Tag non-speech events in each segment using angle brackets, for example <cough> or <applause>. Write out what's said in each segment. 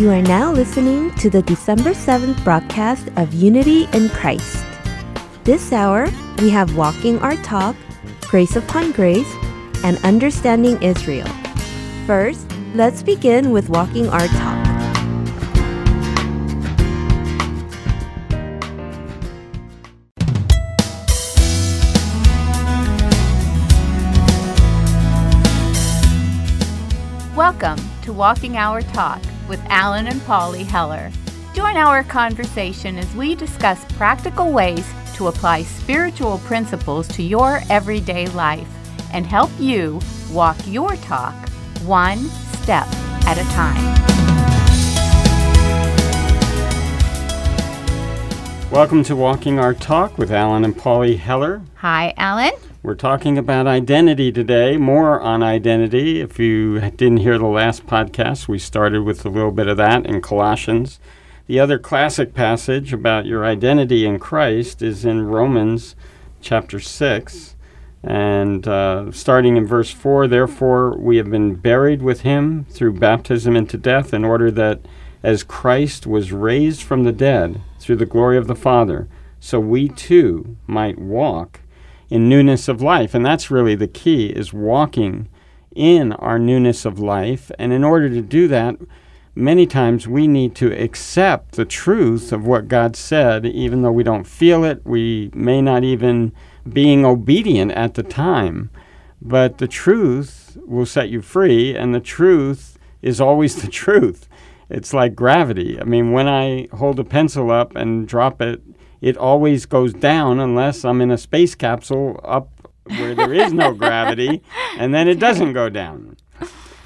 You are now listening to the December 7th broadcast of Unity in Christ. This hour, we have Walking Our Talk, Grace Upon Grace, and Understanding Israel. First, let's begin with Walking Our Talk. Welcome to Walking Our Talk with Alan and Polly Heller. Join our conversation as we discuss practical ways to apply spiritual principles to your everyday life and help you walk your talk one step at a time. Welcome to Walking Our Talk with Alan and Polly Heller. Hi, Alan. We're talking about identity today, more on identity. If you didn't hear the last podcast, we started with a little bit of that in Colossians. The other classic passage about your identity in Christ is in Romans chapter 6. And uh, starting in verse 4, therefore we have been buried with him through baptism into death, in order that as Christ was raised from the dead through the glory of the Father, so we too might walk in newness of life. And that's really the key is walking in our newness of life. And in order to do that, many times we need to accept the truth of what God said, even though we don't feel it. We may not even being obedient at the time. But the truth will set you free, and the truth is always <laughs> the truth. It's like gravity. I mean, when I hold a pencil up and drop it it always goes down unless I'm in a space capsule up where there is no gravity, <laughs> and then it doesn't go down.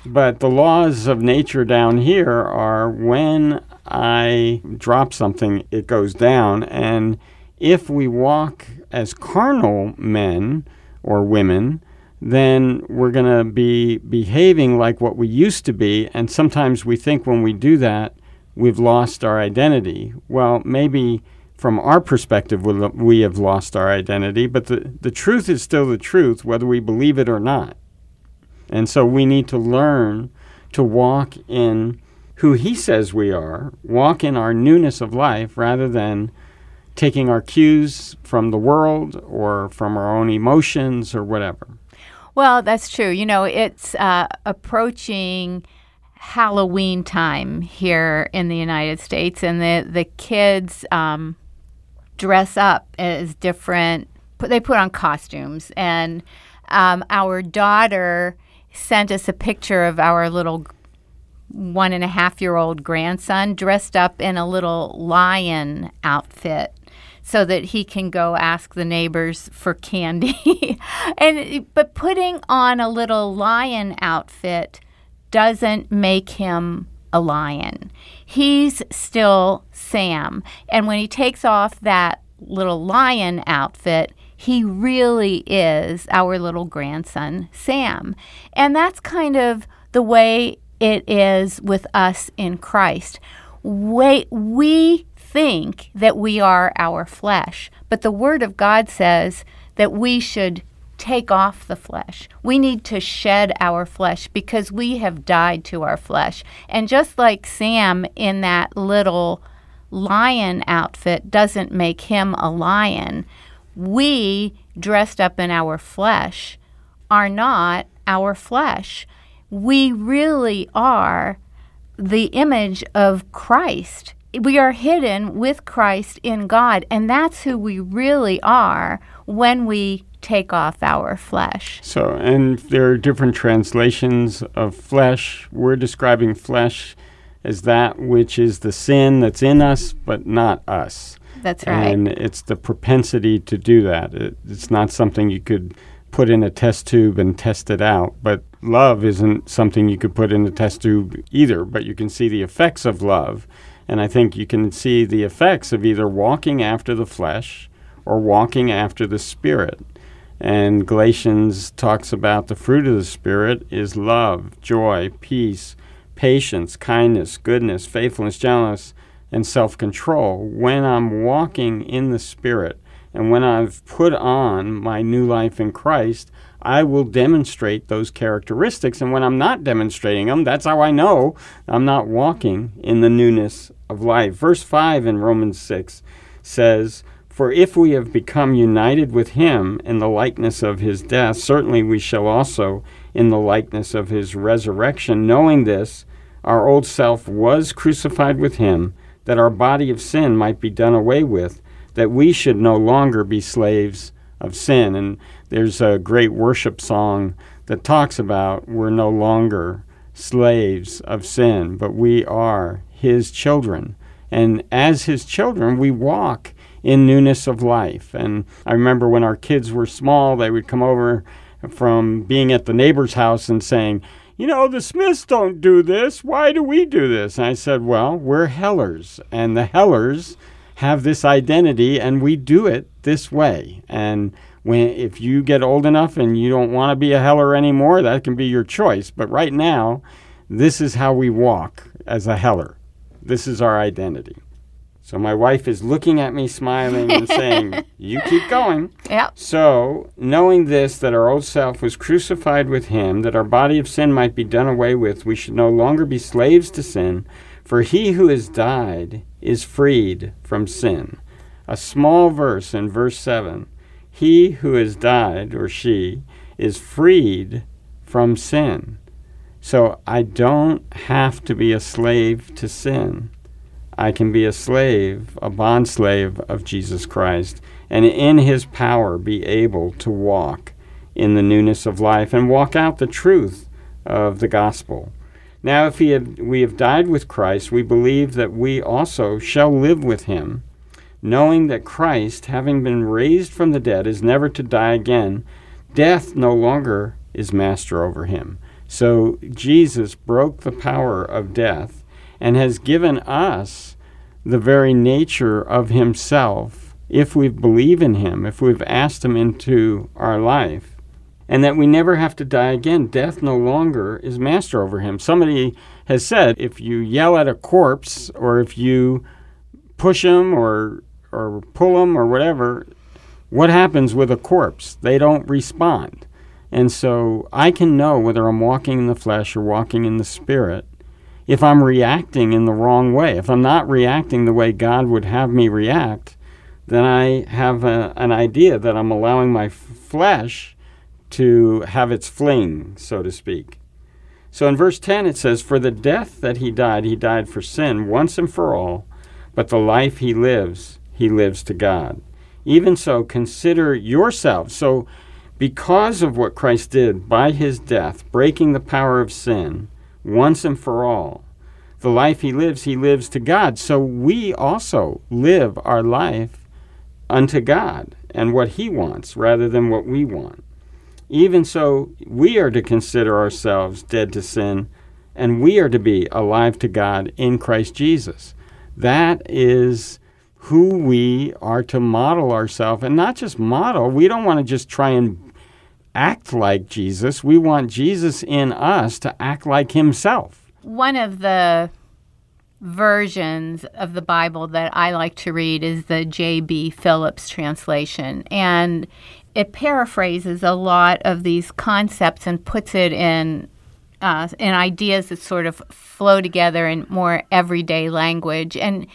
But the laws of nature down here are when I drop something, it goes down. And if we walk as carnal men or women, then we're going to be behaving like what we used to be. And sometimes we think when we do that, we've lost our identity. Well, maybe from our perspective, we have lost our identity, but the, the truth is still the truth, whether we believe it or not. And so we need to learn to walk in who He says we are, walk in our newness of life, rather than taking our cues from the world or from our own emotions or whatever. Well, that's true. You know, it's uh, approaching Halloween time here in the United States, and the the kids. Um, dress up as different. They put on costumes, and um, our daughter sent us a picture of our little one and a half year old grandson dressed up in a little lion outfit so that he can go ask the neighbors for candy. <laughs> and but putting on a little lion outfit doesn't make him a lion. He's still Sam. And when he takes off that little lion outfit, he really is our little grandson, Sam. And that's kind of the way it is with us in Christ. We, we think that we are our flesh, but the Word of God says that we should take off the flesh. We need to shed our flesh because we have died to our flesh. And just like Sam in that little lion outfit doesn't make him a lion, we, dressed up in our flesh, are not our flesh. We really are the image of Christ. We are hidden with Christ in God, and that's who we really are when we take off our flesh. So, and there are different translations of flesh. We're describing flesh as that which is the sin that's in us, but not us. That's right. And it's the propensity to do that. It, it's not something you could put in a test tube and test it out. But love isn't something you could put in a test tube either, but you can see the effects of love. And I think you can see the effects of either walking after the flesh or walking after the spirit. And Galatians talks about the fruit of the Spirit is love, joy, peace, patience, kindness, goodness, faithfulness, gentleness, and self control. When I'm walking in the Spirit and when I've put on my new life in Christ, I will demonstrate those characteristics. And when I'm not demonstrating them, that's how I know I'm not walking in the newness of life. Verse 5 in Romans 6 says, For if we have become united with him in the likeness of his death, certainly we shall also in the likeness of his resurrection. Knowing this, our old self was crucified with him, that our body of sin might be done away with, that we should no longer be slaves of sin. And there's a great worship song that talks about we're no longer slaves of sin, but we are his children. And as his children, we walk in newness of life. And I remember when our kids were small, they would come over from being at the neighbor's house and saying, you know, the Smiths don't do this. Why do we do this? And I said, well, we're Hellers, and the Hellers have this identity, and we do it this way. And when if you get old enough and you don't want to be a Heller anymore, that can be your choice. But right now, this is how we walk as a Heller. This is our identity. So my wife is looking at me smiling and saying, <laughs> You keep going. Yep. So, knowing this, that our old self was crucified with him, that our body of sin might be done away with, we should no longer be slaves to sin, for he who has died is freed from sin. A small verse in verse 7 He who has died, or she, is freed from sin. So I don't have to be a slave to sin. I can be a slave, a bond slave of Jesus Christ, and in his power be able to walk in the newness of life and walk out the truth of the gospel. Now, if we have died with Christ, we believe that we also shall live with him, knowing that Christ, having been raised from the dead, is never to die again. Death no longer is master over him. So Jesus broke the power of death and has given us the very nature of Himself if we believe in Him, if we've asked Him into our life, and that we never have to die again. Death no longer is master over Him. Somebody has said if you yell at a corpse or if you push him or, or pull him or whatever, what happens with a corpse? They don't respond. And so I can know whether I'm walking in the flesh or walking in the spirit if I'm reacting in the wrong way. If I'm not reacting the way God would have me react, then I have a, an idea that I'm allowing my flesh to have its fling, so to speak. So in verse 10 it says, For the death that he died, he died for sin once and for all, but the life he lives, he lives to God. Even so, consider yourselves. So, because of what Christ did by his death, breaking the power of sin, once and for all. The life he lives, he lives to God. So we also live our life unto God and what he wants rather than what we want. Even so, we are to consider ourselves dead to sin and we are to be alive to God in Christ Jesus. That is who we are to model ourselves and not just model. We don't want to just try and act like Jesus. We want Jesus in us to act like himself. One of the versions of the Bible that I like to read is the J.B. Phillips translation. And it paraphrases a lot of these concepts and puts it in uh, in ideas that sort of flow together in more everyday language. And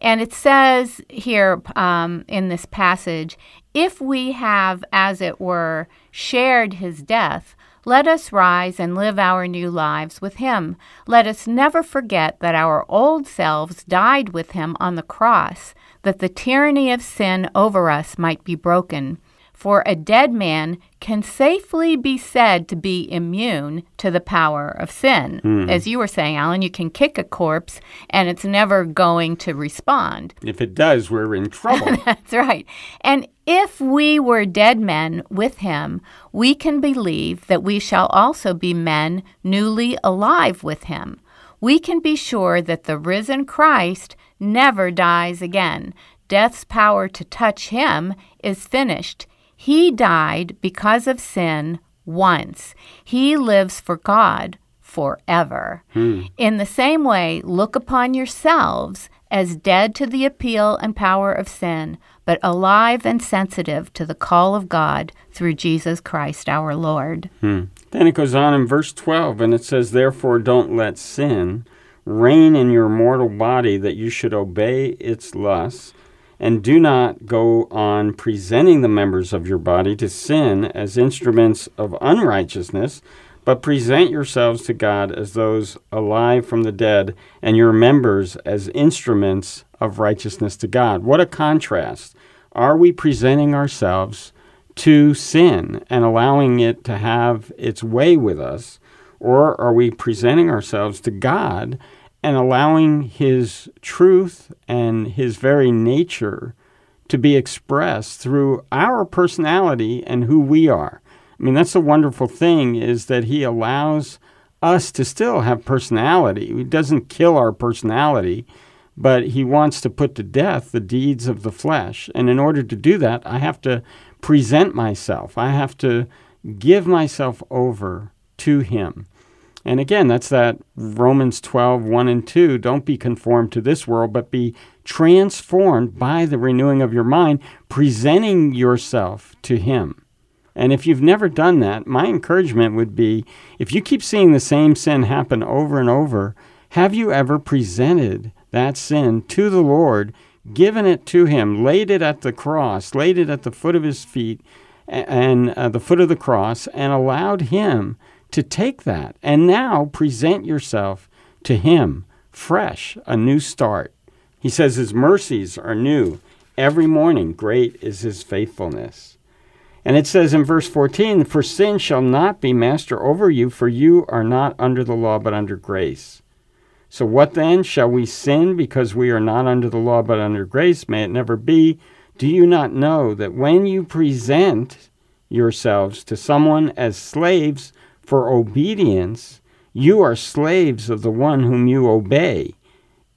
and it says here um, in this passage, if we have, as it were, shared his death, let us rise and live our new lives with him. Let us never forget that our old selves died with him on the cross, that the tyranny of sin over us might be broken for a dead man can safely be said to be immune to the power of sin. Mm. As you were saying, Alan, you can kick a corpse and it's never going to respond. If it does, we're in trouble. <laughs> That's right. And if we were dead men with him, we can believe that we shall also be men newly alive with him. We can be sure that the risen Christ never dies again. Death's power to touch him is finished. He died because of sin once. He lives for God forever. Hmm. In the same way, look upon yourselves as dead to the appeal and power of sin, but alive and sensitive to the call of God through Jesus Christ our Lord. Hmm. Then it goes on in verse 12, and it says, Therefore, don't let sin reign in your mortal body that you should obey its lusts, and do not go on presenting the members of your body to sin as instruments of unrighteousness, but present yourselves to God as those alive from the dead, and your members as instruments of righteousness to God. What a contrast. Are we presenting ourselves to sin and allowing it to have its way with us? Or are we presenting ourselves to God and allowing His truth and His very nature to be expressed through our personality and who we are? I mean, that's the wonderful thing is that He allows us to still have personality. He doesn't kill our personality, but He wants to put to death the deeds of the flesh. And in order to do that, I have to present myself, I have to give myself over to Him. And again, that's that Romans 12, 1 and 2. Don't be conformed to this world, but be transformed by the renewing of your mind, presenting yourself to Him. And if you've never done that, my encouragement would be if you keep seeing the same sin happen over and over, have you ever presented that sin to the Lord, given it to Him, laid it at the cross, laid it at the foot of His feet and uh, the foot of the cross, and allowed Him to take that and now present yourself to Him fresh, a new start. He says His mercies are new. Every morning, great is His faithfulness. And it says in verse 14, For sin shall not be master over you, for you are not under the law, but under grace. So what then? Shall we sin because we are not under the law, but under grace? May it never be. Do you not know that when you present yourselves to someone as slaves for obedience, you are slaves of the one whom you obey,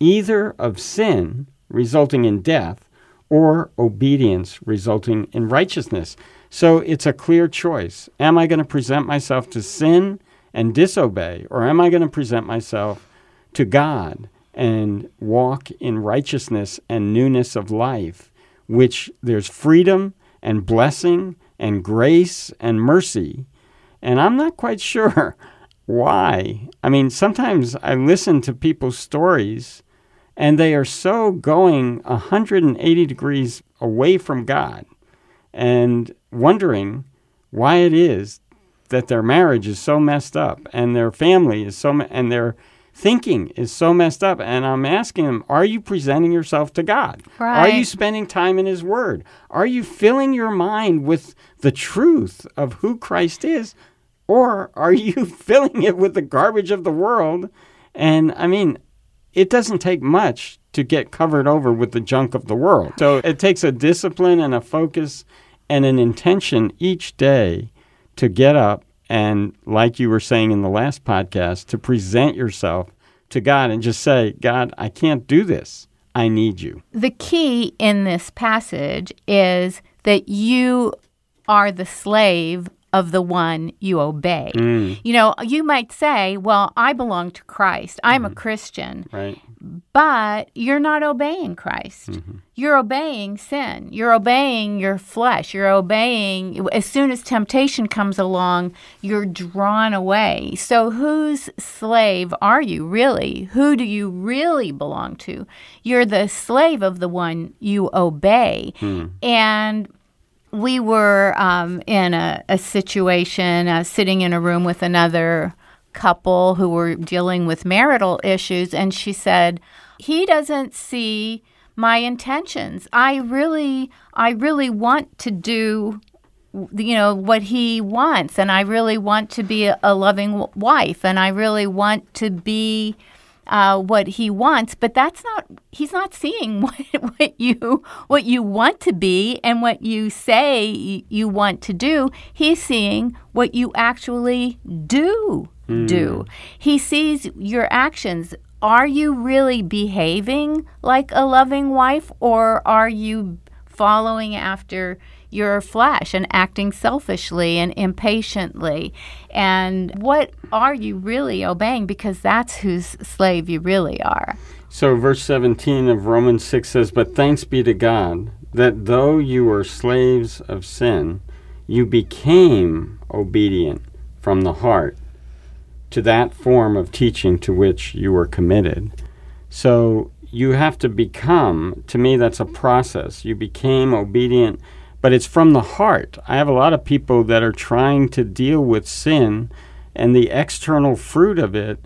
either of sin, resulting in death, or obedience, resulting in righteousness. So it's a clear choice. Am I going to present myself to sin and disobey, or am I going to present myself to God and walk in righteousness and newness of life, which there's freedom and blessing and grace and mercy and I'm not quite sure <laughs> why. I mean, sometimes I listen to people's stories and they are so going 180 degrees away from God and wondering why it is that their marriage is so messed up and their family is so and their thinking is so messed up and i'm asking them are you presenting yourself to god right. are you spending time in his word are you filling your mind with the truth of who christ is or are you <laughs> filling it with the garbage of the world? And I mean, it doesn't take much to get covered over with the junk of the world. So it takes a discipline and a focus and an intention each day to get up and, like you were saying in the last podcast, to present yourself to God and just say, God, I can't do this. I need you. The key in this passage is that you are the slave of the one you obey. Mm. You know, you might say, well, I belong to Christ. I'm mm-hmm. a Christian. Right. But you're not obeying Christ. Mm-hmm. You're obeying sin. You're obeying your flesh. You're obeying, as soon as temptation comes along, you're drawn away. So, whose slave are you really? Who do you really belong to? You're the slave of the one you obey. Mm. And we were um, in a, a situation uh, sitting in a room with another couple who were dealing with marital issues, and she said, He doesn't see my intentions. I really, I really want to do you know what he wants and i really want to be a, a loving wife and i really want to be uh, what he wants, but that's not. He's not seeing <laughs> what, what you what you want to be and what you say you want to do. He's seeing what you actually do mm. do. He sees your actions. Are you really behaving like a loving wife, or are you following after your flesh and acting selfishly and impatiently. And what are you really obeying? Because that's whose slave you really are. So, verse 17 of Romans 6 says, But thanks be to God that though you were slaves of sin, you became obedient from the heart to that form of teaching to which you were committed. So, you have to become, to me, that's a process. You became obedient but it's from the heart. I have a lot of people that are trying to deal with sin and the external fruit of it,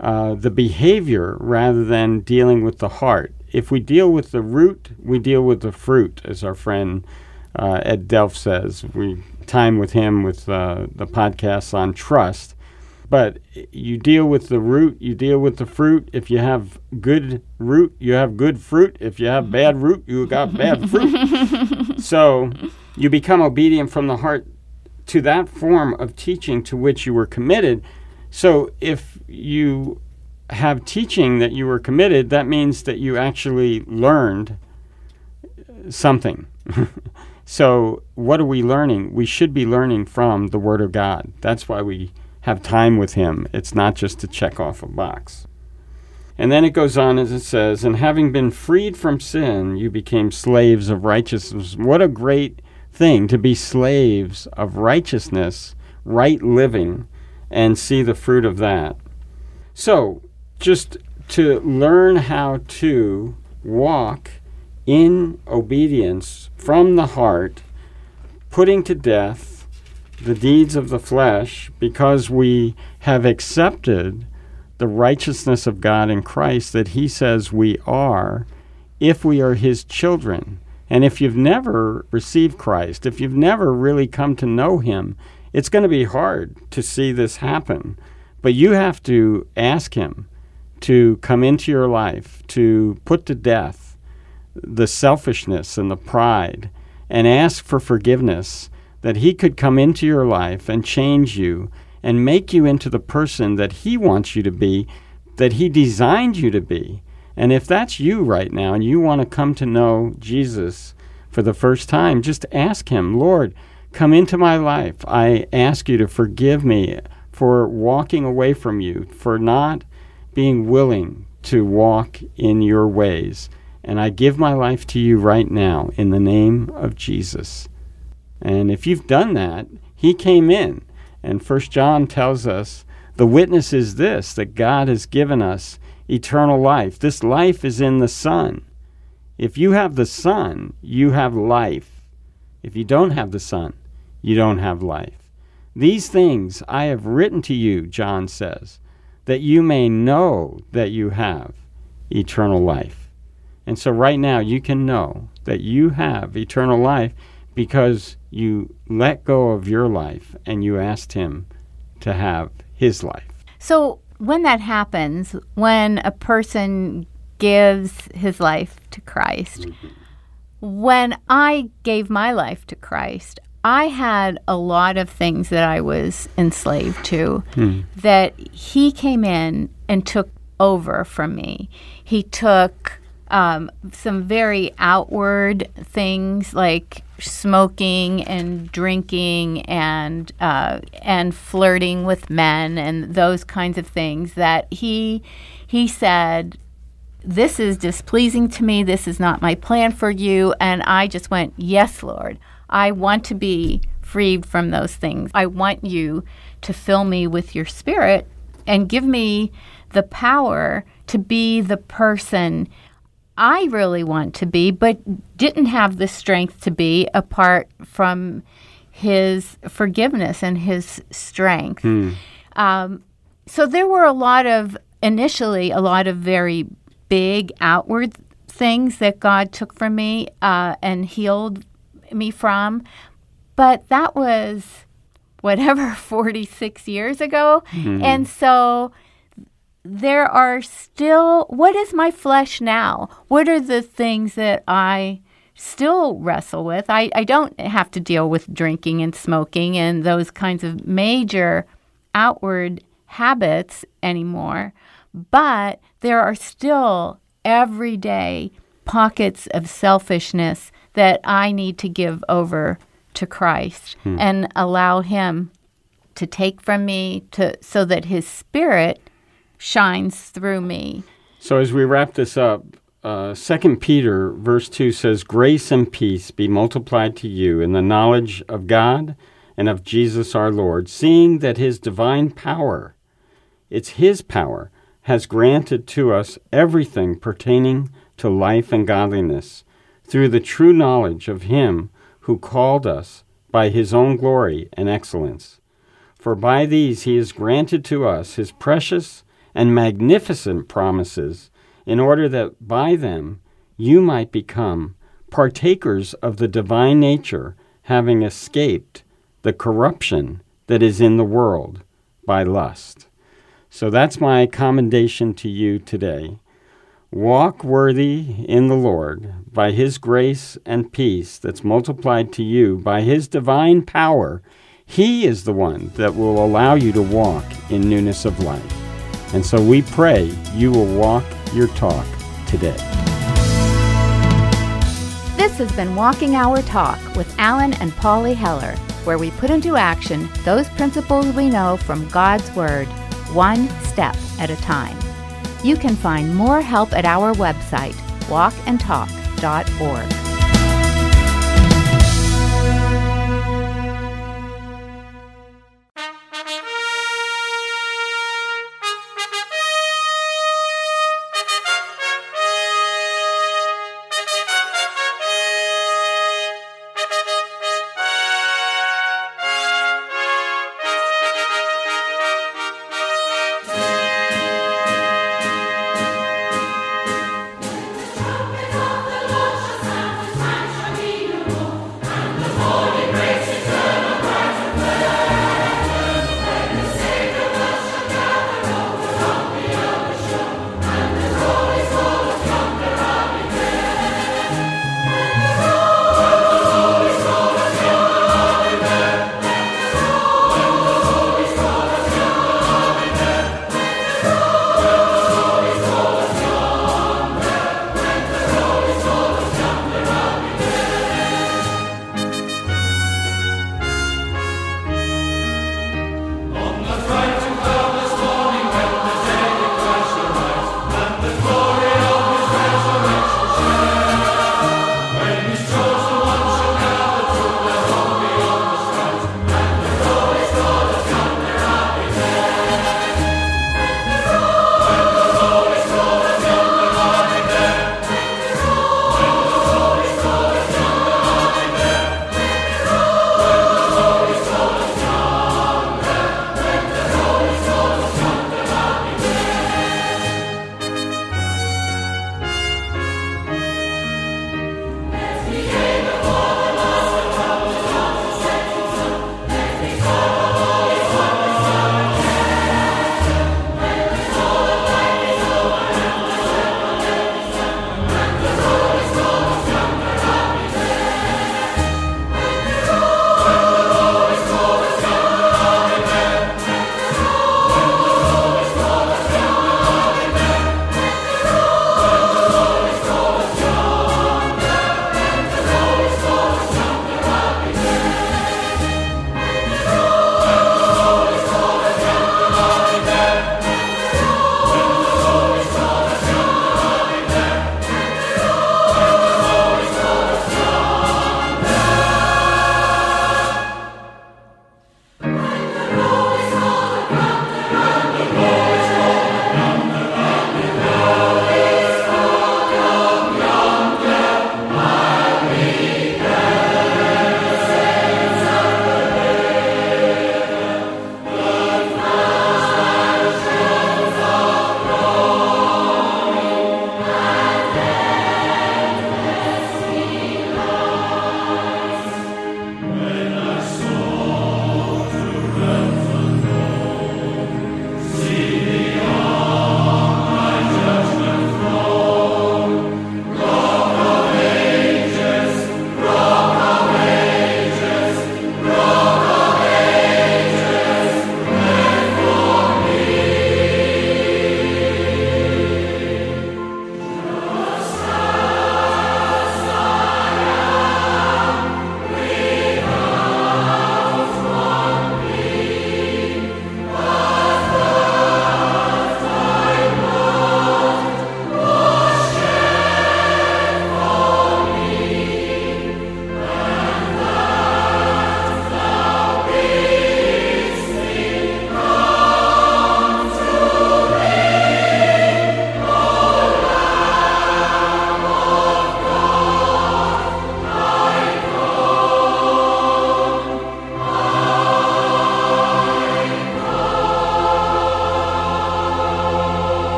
uh, the behavior, rather than dealing with the heart. If we deal with the root, we deal with the fruit, as our friend uh, Ed Delft says. We time with him with uh, the podcasts on trust. But you deal with the root, you deal with the fruit. If you have good root, you have good fruit. If you have bad root, you got bad fruit. <laughs> so you become obedient from the heart to that form of teaching to which you were committed. So if you have teaching that you were committed, that means that you actually learned something. <laughs> so, what are we learning? We should be learning from the Word of God. That's why we have time with Him. It's not just to check off a box. And then it goes on as it says, and having been freed from sin, you became slaves of righteousness. What a great thing to be slaves of righteousness, right living, and see the fruit of that. So, just to learn how to walk in obedience from the heart, putting to death the deeds of the flesh because we have accepted the righteousness of God in Christ that He says we are if we are His children. And if you've never received Christ, if you've never really come to know Him, it's going to be hard to see this happen. But you have to ask Him to come into your life, to put to death the selfishness and the pride, and ask for forgiveness that He could come into your life and change you and make you into the person that He wants you to be, that He designed you to be. And if that's you right now and you want to come to know Jesus for the first time, just ask Him, Lord, come into my life. I ask you to forgive me for walking away from you, for not being willing to walk in your ways. And I give my life to you right now in the name of Jesus. And if you've done that, he came in. And First John tells us the witness is this that God has given us eternal life. This life is in the Son. If you have the Son, you have life. If you don't have the Son, you don't have life. These things I have written to you, John says, that you may know that you have eternal life. And so right now you can know that you have eternal life because you let go of your life and you asked Him to have His life. So, when that happens, when a person gives his life to Christ, mm-hmm. when I gave my life to Christ, I had a lot of things that I was enslaved to mm. that He came in and took over from me. He took um, some very outward things like smoking and drinking and uh, and flirting with men and those kinds of things that he he said this is displeasing to me. This is not my plan for you. And i just went yes lord. I want to be freed from those things. I want you to fill me with your spirit and give me the power to be the person I really want to be, but didn't have the strength to be apart from his forgiveness and his strength. Mm. Um, so there were a lot of, initially, a lot of very big outward things that God took from me uh, and healed me from. But that was whatever <laughs> 46 years ago. Mm. And so there are still, what is my flesh now? What are the things that I still wrestle with? I, I don't have to deal with drinking and smoking and those kinds of major outward habits anymore, but there are still everyday pockets of selfishness that I need to give over to Christ hmm. and allow him to take from me to so that his spirit shines through me. So as we wrap this up, uh, 2 Peter verse 2 says, Grace and peace be multiplied to you in the knowledge of God and of Jesus our Lord, seeing that his divine power, it's his power, has granted to us everything pertaining to life and godliness through the true knowledge of him who called us by his own glory and excellence. For by these he has granted to us his precious and magnificent promises, in order that by them you might become partakers of the divine nature, having escaped the corruption that is in the world by lust. So that's my commendation to you today. Walk worthy in the Lord by His grace and peace that's multiplied to you by His divine power. He is the one that will allow you to walk in newness of life. And so we pray you will walk your talk today. This has been Walking Our Talk with Alan and Polly Heller, where we put into action those principles we know from God's Word, one step at a time. You can find more help at our website, walkandtalk.org.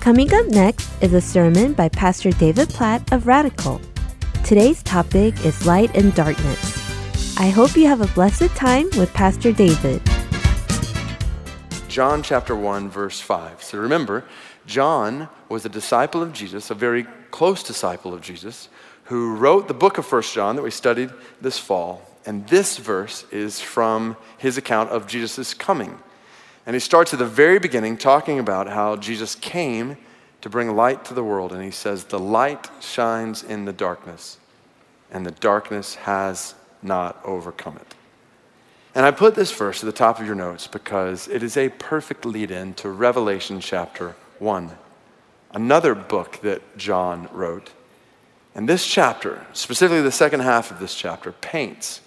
Coming up next is a sermon by Pastor David Platt of Radical. Today's topic is light and darkness. I hope you have a blessed time with Pastor David. John chapter 1, verse 5. So remember, John was a disciple of Jesus, a very close disciple of Jesus, who wrote the book of First John that we studied this fall. And this verse is from his account of Jesus' coming. And he starts at the very beginning talking about how Jesus came to bring light to the world. And he says, The light shines in the darkness, and the darkness has not overcome it. And I put this verse at the top of your notes because it is a perfect lead in to Revelation chapter 1, another book that John wrote. And this chapter, specifically the second half of this chapter, paints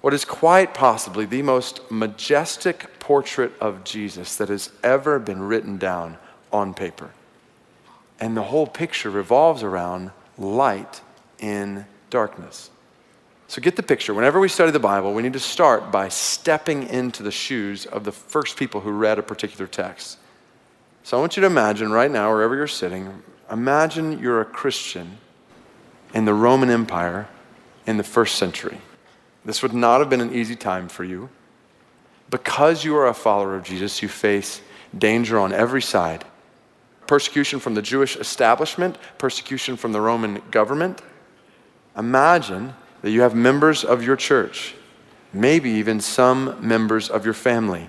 what is quite possibly the most majestic portrait of Jesus that has ever been written down on paper. And the whole picture revolves around light in darkness. So get the picture. Whenever we study the Bible, we need to start by stepping into the shoes of the first people who read a particular text. So I want you to imagine right now, wherever you're sitting, imagine you're a Christian in the Roman Empire in the first century. This would not have been an easy time for you. Because you are a follower of Jesus, you face danger on every side persecution from the Jewish establishment, persecution from the Roman government. Imagine that you have members of your church, maybe even some members of your family,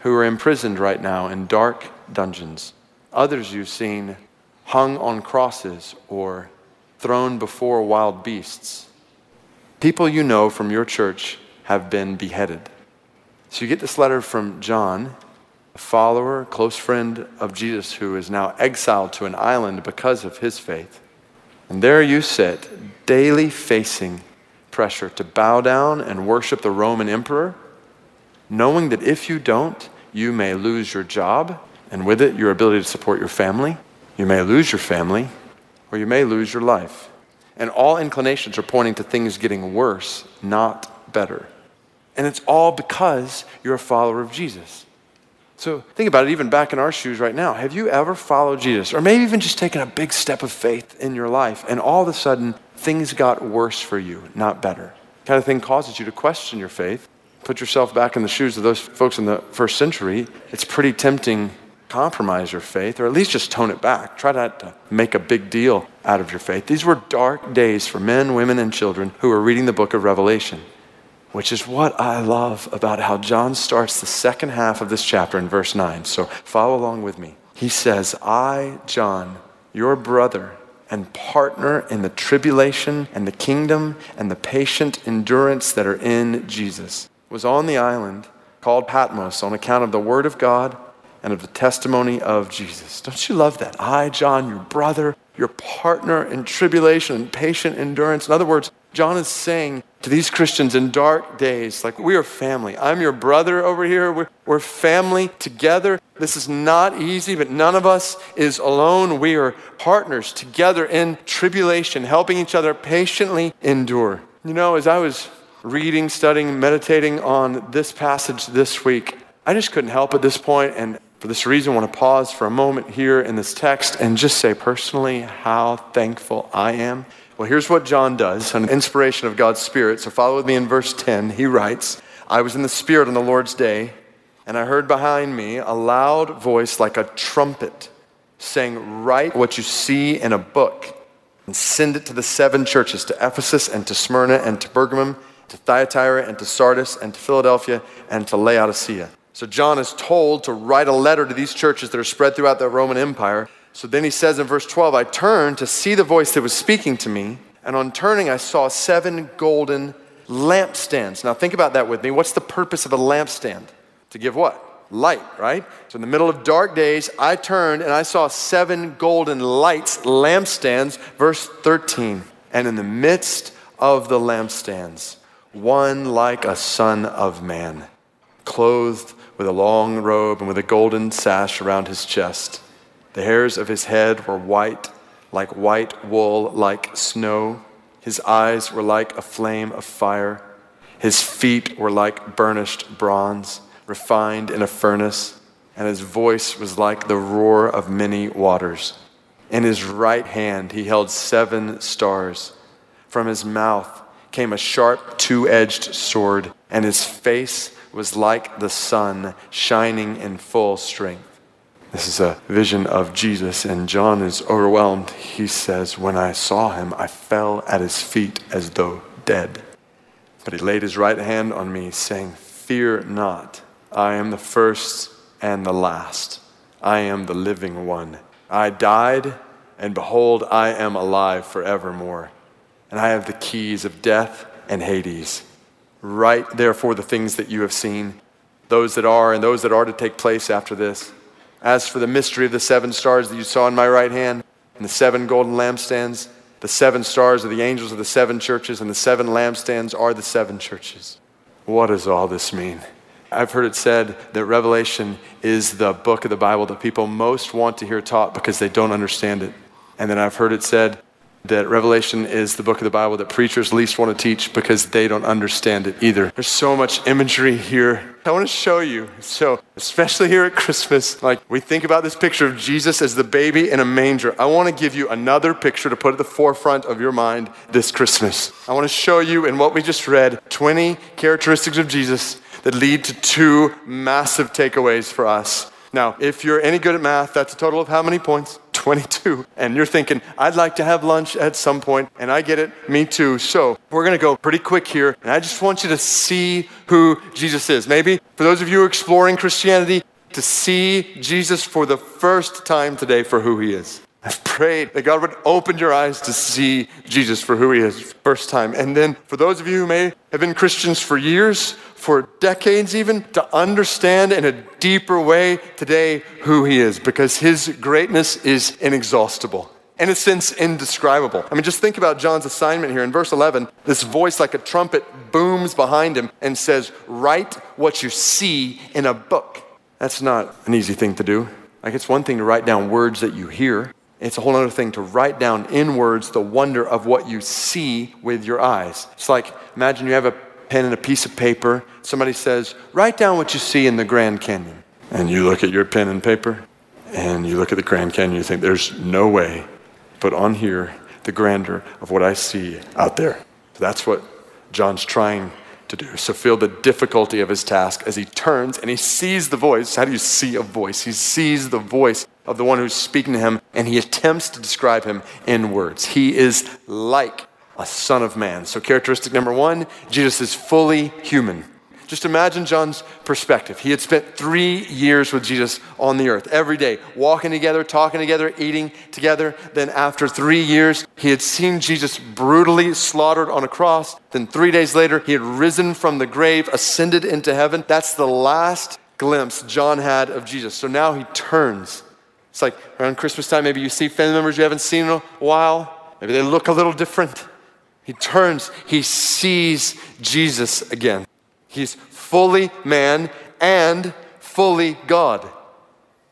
who are imprisoned right now in dark dungeons. Others you've seen hung on crosses or thrown before wild beasts. People you know from your church have been beheaded. So you get this letter from John, a follower, close friend of Jesus, who is now exiled to an island because of his faith. And there you sit, daily facing pressure to bow down and worship the Roman emperor, knowing that if you don't, you may lose your job, and with it, your ability to support your family. You may lose your family, or you may lose your life. And all inclinations are pointing to things getting worse, not better. And it's all because you're a follower of Jesus. So think about it, even back in our shoes right now. Have you ever followed Jesus? Or maybe even just taken a big step of faith in your life, and all of a sudden things got worse for you, not better? Kind of thing causes you to question your faith. Put yourself back in the shoes of those folks in the first century. It's pretty tempting compromise your faith, or at least just tone it back. Try not to make a big deal out of your faith. These were dark days for men, women, and children who were reading the book of Revelation which is what I love about how John starts the second half of this chapter in verse 9. So follow along with me. He says, I, John, your brother and partner in the tribulation and the kingdom and the patient endurance that are in Jesus, was on the island called Patmos on account of the word of God and of the testimony of Jesus. Don't you love that? I, John, your brother, your partner in tribulation and patient endurance. In other words, John is saying to these Christians in dark days, like, we are family. I'm your brother over here. We're, we're family together. This is not easy, but none of us is alone. We are partners together in tribulation, helping each other patiently endure. You know, as I was reading, studying, meditating on this passage this week, I just couldn't help at this point, and for this reason, I want to pause for a moment here in this text and just say personally how thankful I am well, here's what John does an inspiration of God's Spirit. So follow with me in verse 10. He writes, I was in the Spirit on the Lord's day, and I heard behind me a loud voice like a trumpet saying, Write what you see in a book and send it to the seven churches to Ephesus and to Smyrna and to Pergamum, to Thyatira and to Sardis and to Philadelphia and to Laodicea. So John is told to write a letter to these churches that are spread throughout the Roman Empire. So then he says in verse 12, I turned to see the voice that was speaking to me, and on turning, I saw seven golden lampstands. Now think about that with me. What's the purpose of a lampstand? To give what? Light, right? So in the middle of dark days, I turned and I saw seven golden lights, lampstands, verse 13. And in the midst of the lampstands, one like a son of man, clothed with a long robe and with a golden sash around his chest. The hairs of his head were white, like white wool, like snow. His eyes were like a flame of fire. His feet were like burnished bronze, refined in a furnace. and his voice was like the roar of many waters. In his right hand he held seven stars. From his mouth came a sharp two edged sword, and his face was like the sun shining in full strength. This is a vision of Jesus, and John is overwhelmed. He says, When I saw him, I fell at his feet as though dead. But he laid his right hand on me, saying, Fear not, I am the first and the last. I am the living one. I died, and behold, I am alive forevermore. And I have the keys of death and Hades. Write therefore the things that you have seen, those that are and those that are to take place after this. As for the mystery of the seven stars that you saw in my right hand, and the seven golden lampstands, the seven stars are the angels of the seven churches, and the seven lampstands are the seven churches. What does all this mean? I've heard it said that Revelation is the book of the Bible that people most want to hear taught because they don't understand it. And then I've heard it said that Revelation is the book of the Bible that preachers least want to teach because they don't understand it either. There's so much imagery here. I want to show you. So, especially here at Christmas, like we think about this picture of Jesus as the baby in a manger. I want to give you another picture to put at the forefront of your mind this Christmas. I want to show you in what we just read 20 characteristics of Jesus that lead to two massive takeaways for us. Now, if you're any good at math, that's a total of how many points? <laughs> 22. And you're thinking, I'd like to have lunch at some point, and I get it, me too. So we're to go pretty quick here, and I just want you to see who Jesus is. Maybe for those of you exploring Christianity, to see Jesus for the first time today for who he is. I've prayed that God would open your eyes to see Jesus for who he is first time. And then for those of you who may have been Christians for years, for decades even, to understand in a deeper way today who he is because his greatness is inexhaustible. In a sense, indescribable. I mean, just think about John's assignment here. In verse 11, this voice like a trumpet booms behind him and says, Write what you see in a book. That's not an easy thing to do. Like, it's one thing to write down words that you hear, it's a whole other thing to write down in words the wonder of what you see with your eyes. It's like imagine you have a pen and a piece of paper. Somebody says, Write down what you see in the Grand Canyon. And you look at your pen and paper, and you look at the Grand Canyon, you think, There's no way. But on here, the grandeur of what I see out there. So that's what John's trying to do. So feel the difficulty of his task as he turns and he sees the voice. How do you see a voice? He sees the voice of the one who's speaking to him and he attempts to describe him in words. He is like a son of man. So, characteristic number one Jesus is fully human. Just imagine John's perspective. He had spent three years with Jesus on the earth, every day, walking together, talking together, eating together. Then, after three years, he had seen Jesus brutally slaughtered on a cross. Then, three days later, he had risen from the grave, ascended into heaven. That's the last glimpse John had of Jesus. So now he turns. It's like around Christmas time, maybe you see family members you haven't seen in a while. Maybe they look a little different. He turns, he sees Jesus again. He's fully man and fully God.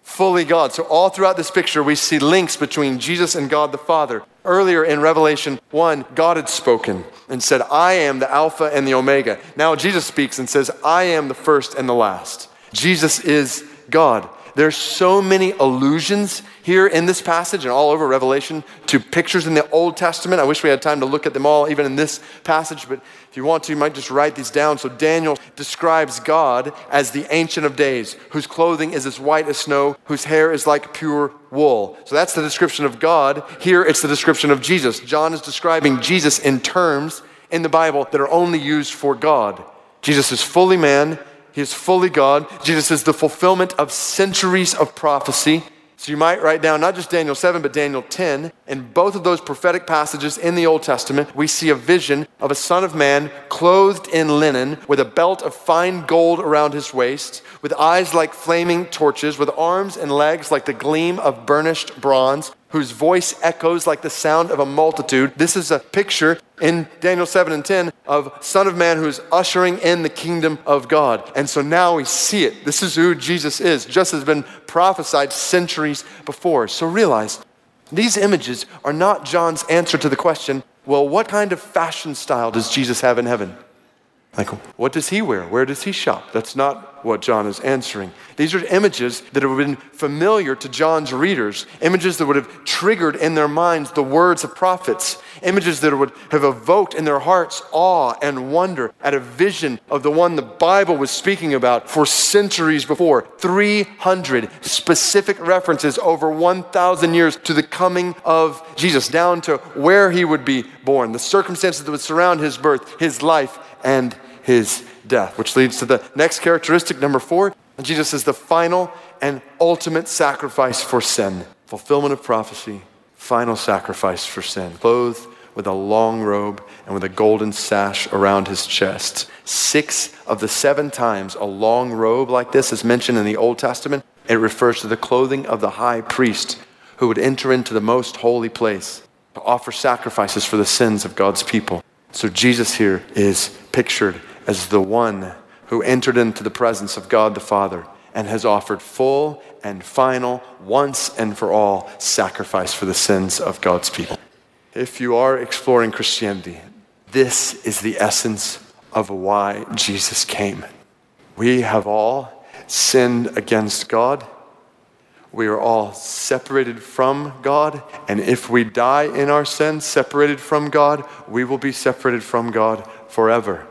Fully God. So, all throughout this picture, we see links between Jesus and God the Father. Earlier in Revelation 1, God had spoken and said, I am the Alpha and the Omega. Now, Jesus speaks and says, I am the first and the last. Jesus is God. There's so many allusions here in this passage and all over Revelation to pictures in the Old Testament. I wish we had time to look at them all, even in this passage, but if you want to, you might just write these down. So Daniel describes God as the Ancient of Days, whose clothing is as white as snow, whose hair is like pure wool. So that's the description of God. Here it's the description of Jesus. John is describing Jesus in terms in the Bible that are only used for God. Jesus is fully man, he is fully God. Jesus is the fulfillment of centuries of prophecy. So you might write down not just Daniel 7, but Daniel 10. In both of those prophetic passages in the Old Testament, we see a vision of a Son of Man clothed in linen, with a belt of fine gold around his waist, with eyes like flaming torches, with arms and legs like the gleam of burnished bronze, whose voice echoes like the sound of a multitude. This is a picture in Daniel 7 and 10 of Son of Man who's ushering in the kingdom of God. And so now we see it. This is who Jesus is, just as been prophesied centuries before. So realize these images are not John's answer to the question well, what kind of fashion style does Jesus have in heaven? Like, what does he wear? Where does he shop? That's not what John is answering. These are images that have been familiar to John's readers, images that would have triggered in their minds the words of prophets, images that would have evoked in their hearts awe and wonder at a vision of the one the Bible was speaking about for centuries before. 300 specific references over 1,000 years to the coming of Jesus, down to where he would be born, the circumstances that would surround his birth, his life, and his death, which leads to the next characteristic, number four. Jesus is the final and ultimate sacrifice for sin, fulfillment of prophecy, final sacrifice for sin, clothed with a long robe and with a golden sash around his chest. Six of the seven times a long robe like this is mentioned in the Old Testament, it refers to the clothing of the high priest who would enter into the most holy place to offer sacrifices for the sins of God's people. So Jesus here is pictured as the one who entered into the presence of God the Father and has offered full and final, once and for all, sacrifice for the sins of God's people. If you are exploring Christianity, this is the essence of why Jesus came. We have all sinned against God. We are all separated from God. And if we die in our sins, separated from God, we will be separated from God forever.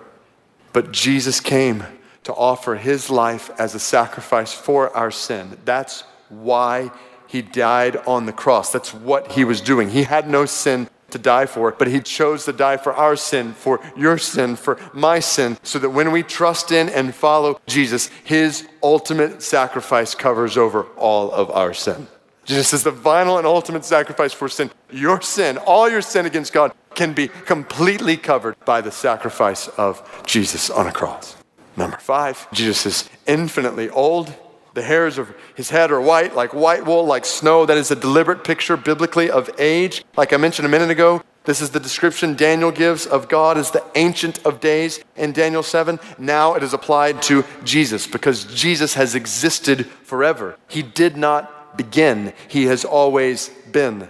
But Jesus came to offer his life as a sacrifice for our sin. That's why he died on the cross. That's what he was doing. He had no sin to die for, but he chose to die for our sin, for your sin, for my sin, so that when we trust in and follow Jesus, his ultimate sacrifice covers over all of our sin. Jesus is the final and ultimate sacrifice for sin. Your sin, all your sin against God, can be completely covered by the sacrifice of Jesus on a cross. Number five, Jesus is infinitely old. The hairs of his head are white, like white wool, like snow. That is a deliberate picture biblically of age. Like I mentioned a minute ago, this is the description Daniel gives of God as the Ancient of Days in Daniel 7. Now it is applied to Jesus because Jesus has existed forever. He did not begin, He has always been.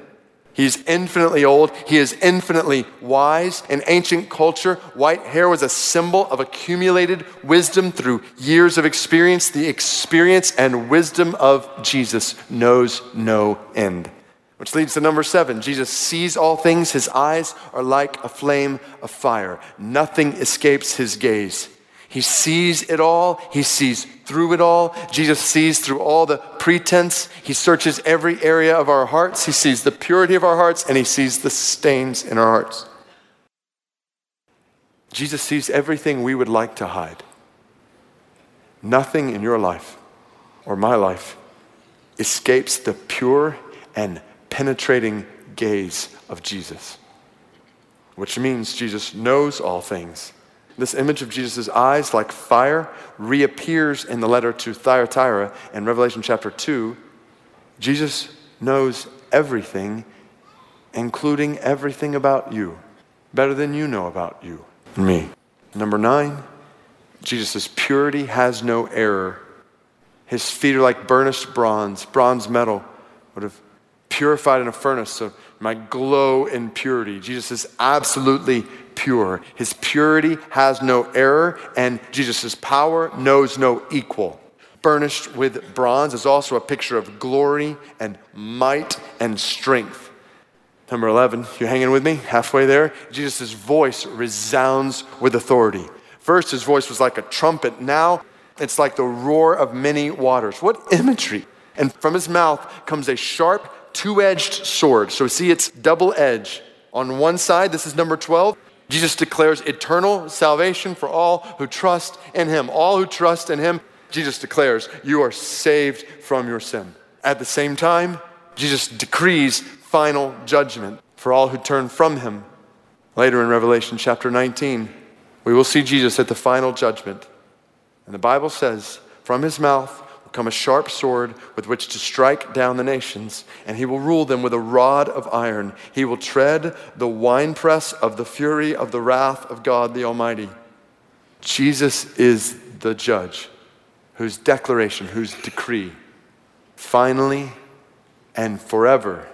He's infinitely old. He is infinitely wise. In ancient culture, white hair was a symbol of accumulated wisdom through years of experience. The experience and wisdom of Jesus knows no end. Which leads to number seven Jesus sees all things. His eyes are like a flame of fire, nothing escapes his gaze. He sees it all. He sees through it all. Jesus sees through all the pretense. He searches every area of our hearts. He sees the purity of our hearts and he sees the stains in our hearts. Jesus sees everything we would like to hide. Nothing in your life or my life escapes the pure and penetrating gaze of Jesus, which means Jesus knows all things this image of Jesus' eyes, like fire, reappears in the letter to Thyatira in Revelation chapter 2. Jesus knows everything, including everything about you, better than you know about you and me. Number nine, Jesus' purity has no error. His feet are like burnished bronze, bronze metal would have purified in a furnace, so might glow in purity. Jesus is absolutely pure. His purity has no error, and Jesus' power knows no equal. Burnished with bronze is also a picture of glory and might and strength. Number 11, you hanging with me? Halfway there? Jesus' voice resounds with authority. First, his voice was like a trumpet. Now, it's like the roar of many waters. What imagery! And from his mouth comes a sharp, two edged sword. So, see, it's double edged. On one side, this is number 12, Jesus declares eternal salvation for all who trust in him. All who trust in him, Jesus declares, you are saved from your sin. At the same time, Jesus decrees final judgment for all who turn from him. Later in Revelation chapter 19, we will see Jesus at the final judgment. And the Bible says, from his mouth come a sharp sword with which to strike down the nations, and he will rule them with a rod of iron. He will tread the winepress of the fury of the wrath of God the Almighty. Jesus is the judge whose declaration, whose decree, finally and forever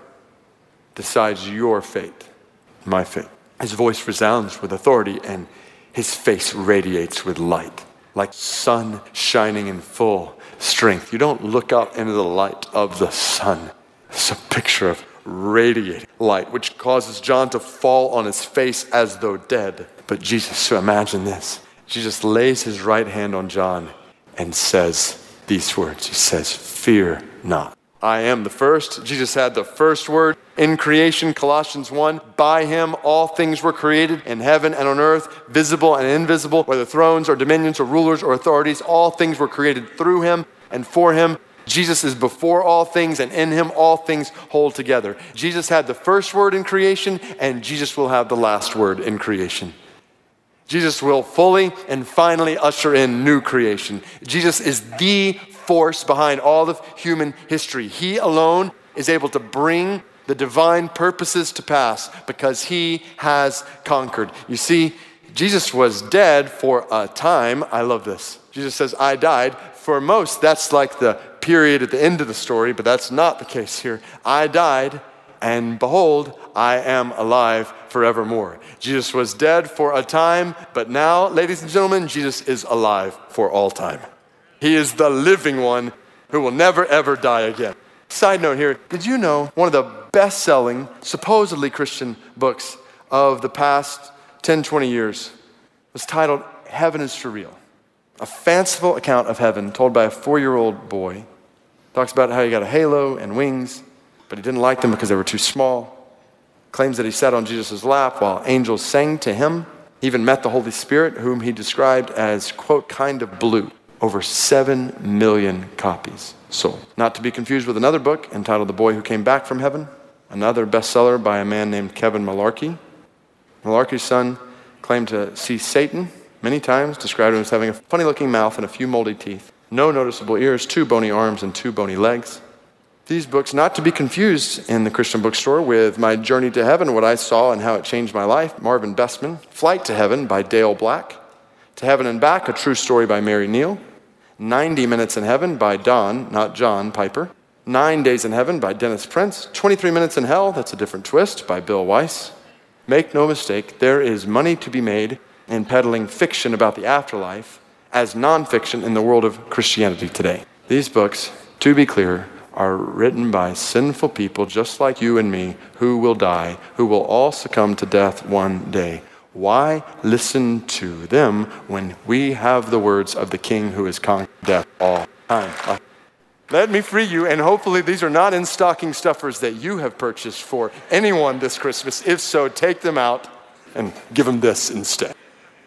decides your fate, my fate. His voice resounds with authority, and his face radiates with light like sun shining in full strength. You don't look out into the light of the sun. It's a picture of radiating light, which causes John to fall on his face as though dead. But Jesus, so imagine this Jesus lays his right hand on John and says these words He says, Fear not. I am the first. Jesus had the first word in creation, Colossians 1. By him all things were created in heaven and on earth, visible and invisible, whether thrones or dominions or rulers or authorities, all things were created through him and for him. Jesus is before all things, and in him all things hold together. Jesus had the first word in creation, and Jesus will have the last word in creation. Jesus will fully and finally usher in new creation. Jesus is the force behind all of human history. He alone is able to bring the divine purposes to pass because he has conquered. You see, Jesus was dead for a time. I love this. Jesus says, I died. For most, that's like the period at the end of the story, but that's not the case here. I died, and behold, I am alive forevermore. Jesus was dead for a time, but now, ladies and gentlemen, Jesus is alive for all time. He is the living one who will never, ever die again. Side note here did you know one of the best selling, supposedly Christian books of the past 10, 20 years was titled Heaven is for Real? A fanciful account of heaven told by a four year old boy. Talks about how he got a halo and wings, but he didn't like them because they were too small claims that he sat on Jesus' lap while angels sang to him. He even met the Holy Spirit, whom he described as, quote, kind of blue. Over 7 million copies sold. Not to be confused with another book entitled The Boy Who Came Back from Heaven, another bestseller by a man named Kevin Malarkey. Malarkey's son claimed to see Satan many times, described him as having a funny looking mouth and a few moldy teeth, no noticeable ears, two bony arms, and two bony legs these books, not to be confused in the Christian bookstore with My Journey to Heaven, what I saw and how it changed my life, Marvin Besteman, Flight to Heaven by Dale Black, To Heaven and Back, a true story by Mary Neal, 90 Minutes in Heaven by Don, not John Piper, Nine Days in Heaven by Dennis Prince, 23 Minutes in Hell, that's a different twist, by Bill Weiss. Make no mistake, there is money to be made in peddling fiction about the afterlife as nonfiction in the world of Christianity today. These books, to be clear, are written by sinful people just like you and me who will die, who will all succumb to death one day. Why listen to them when we have the words of the King who has conquered death all time? Uh, let me free you, and hopefully these are not in stocking stuffers that you have purchased for anyone this Christmas. If so, take them out and give them this instead.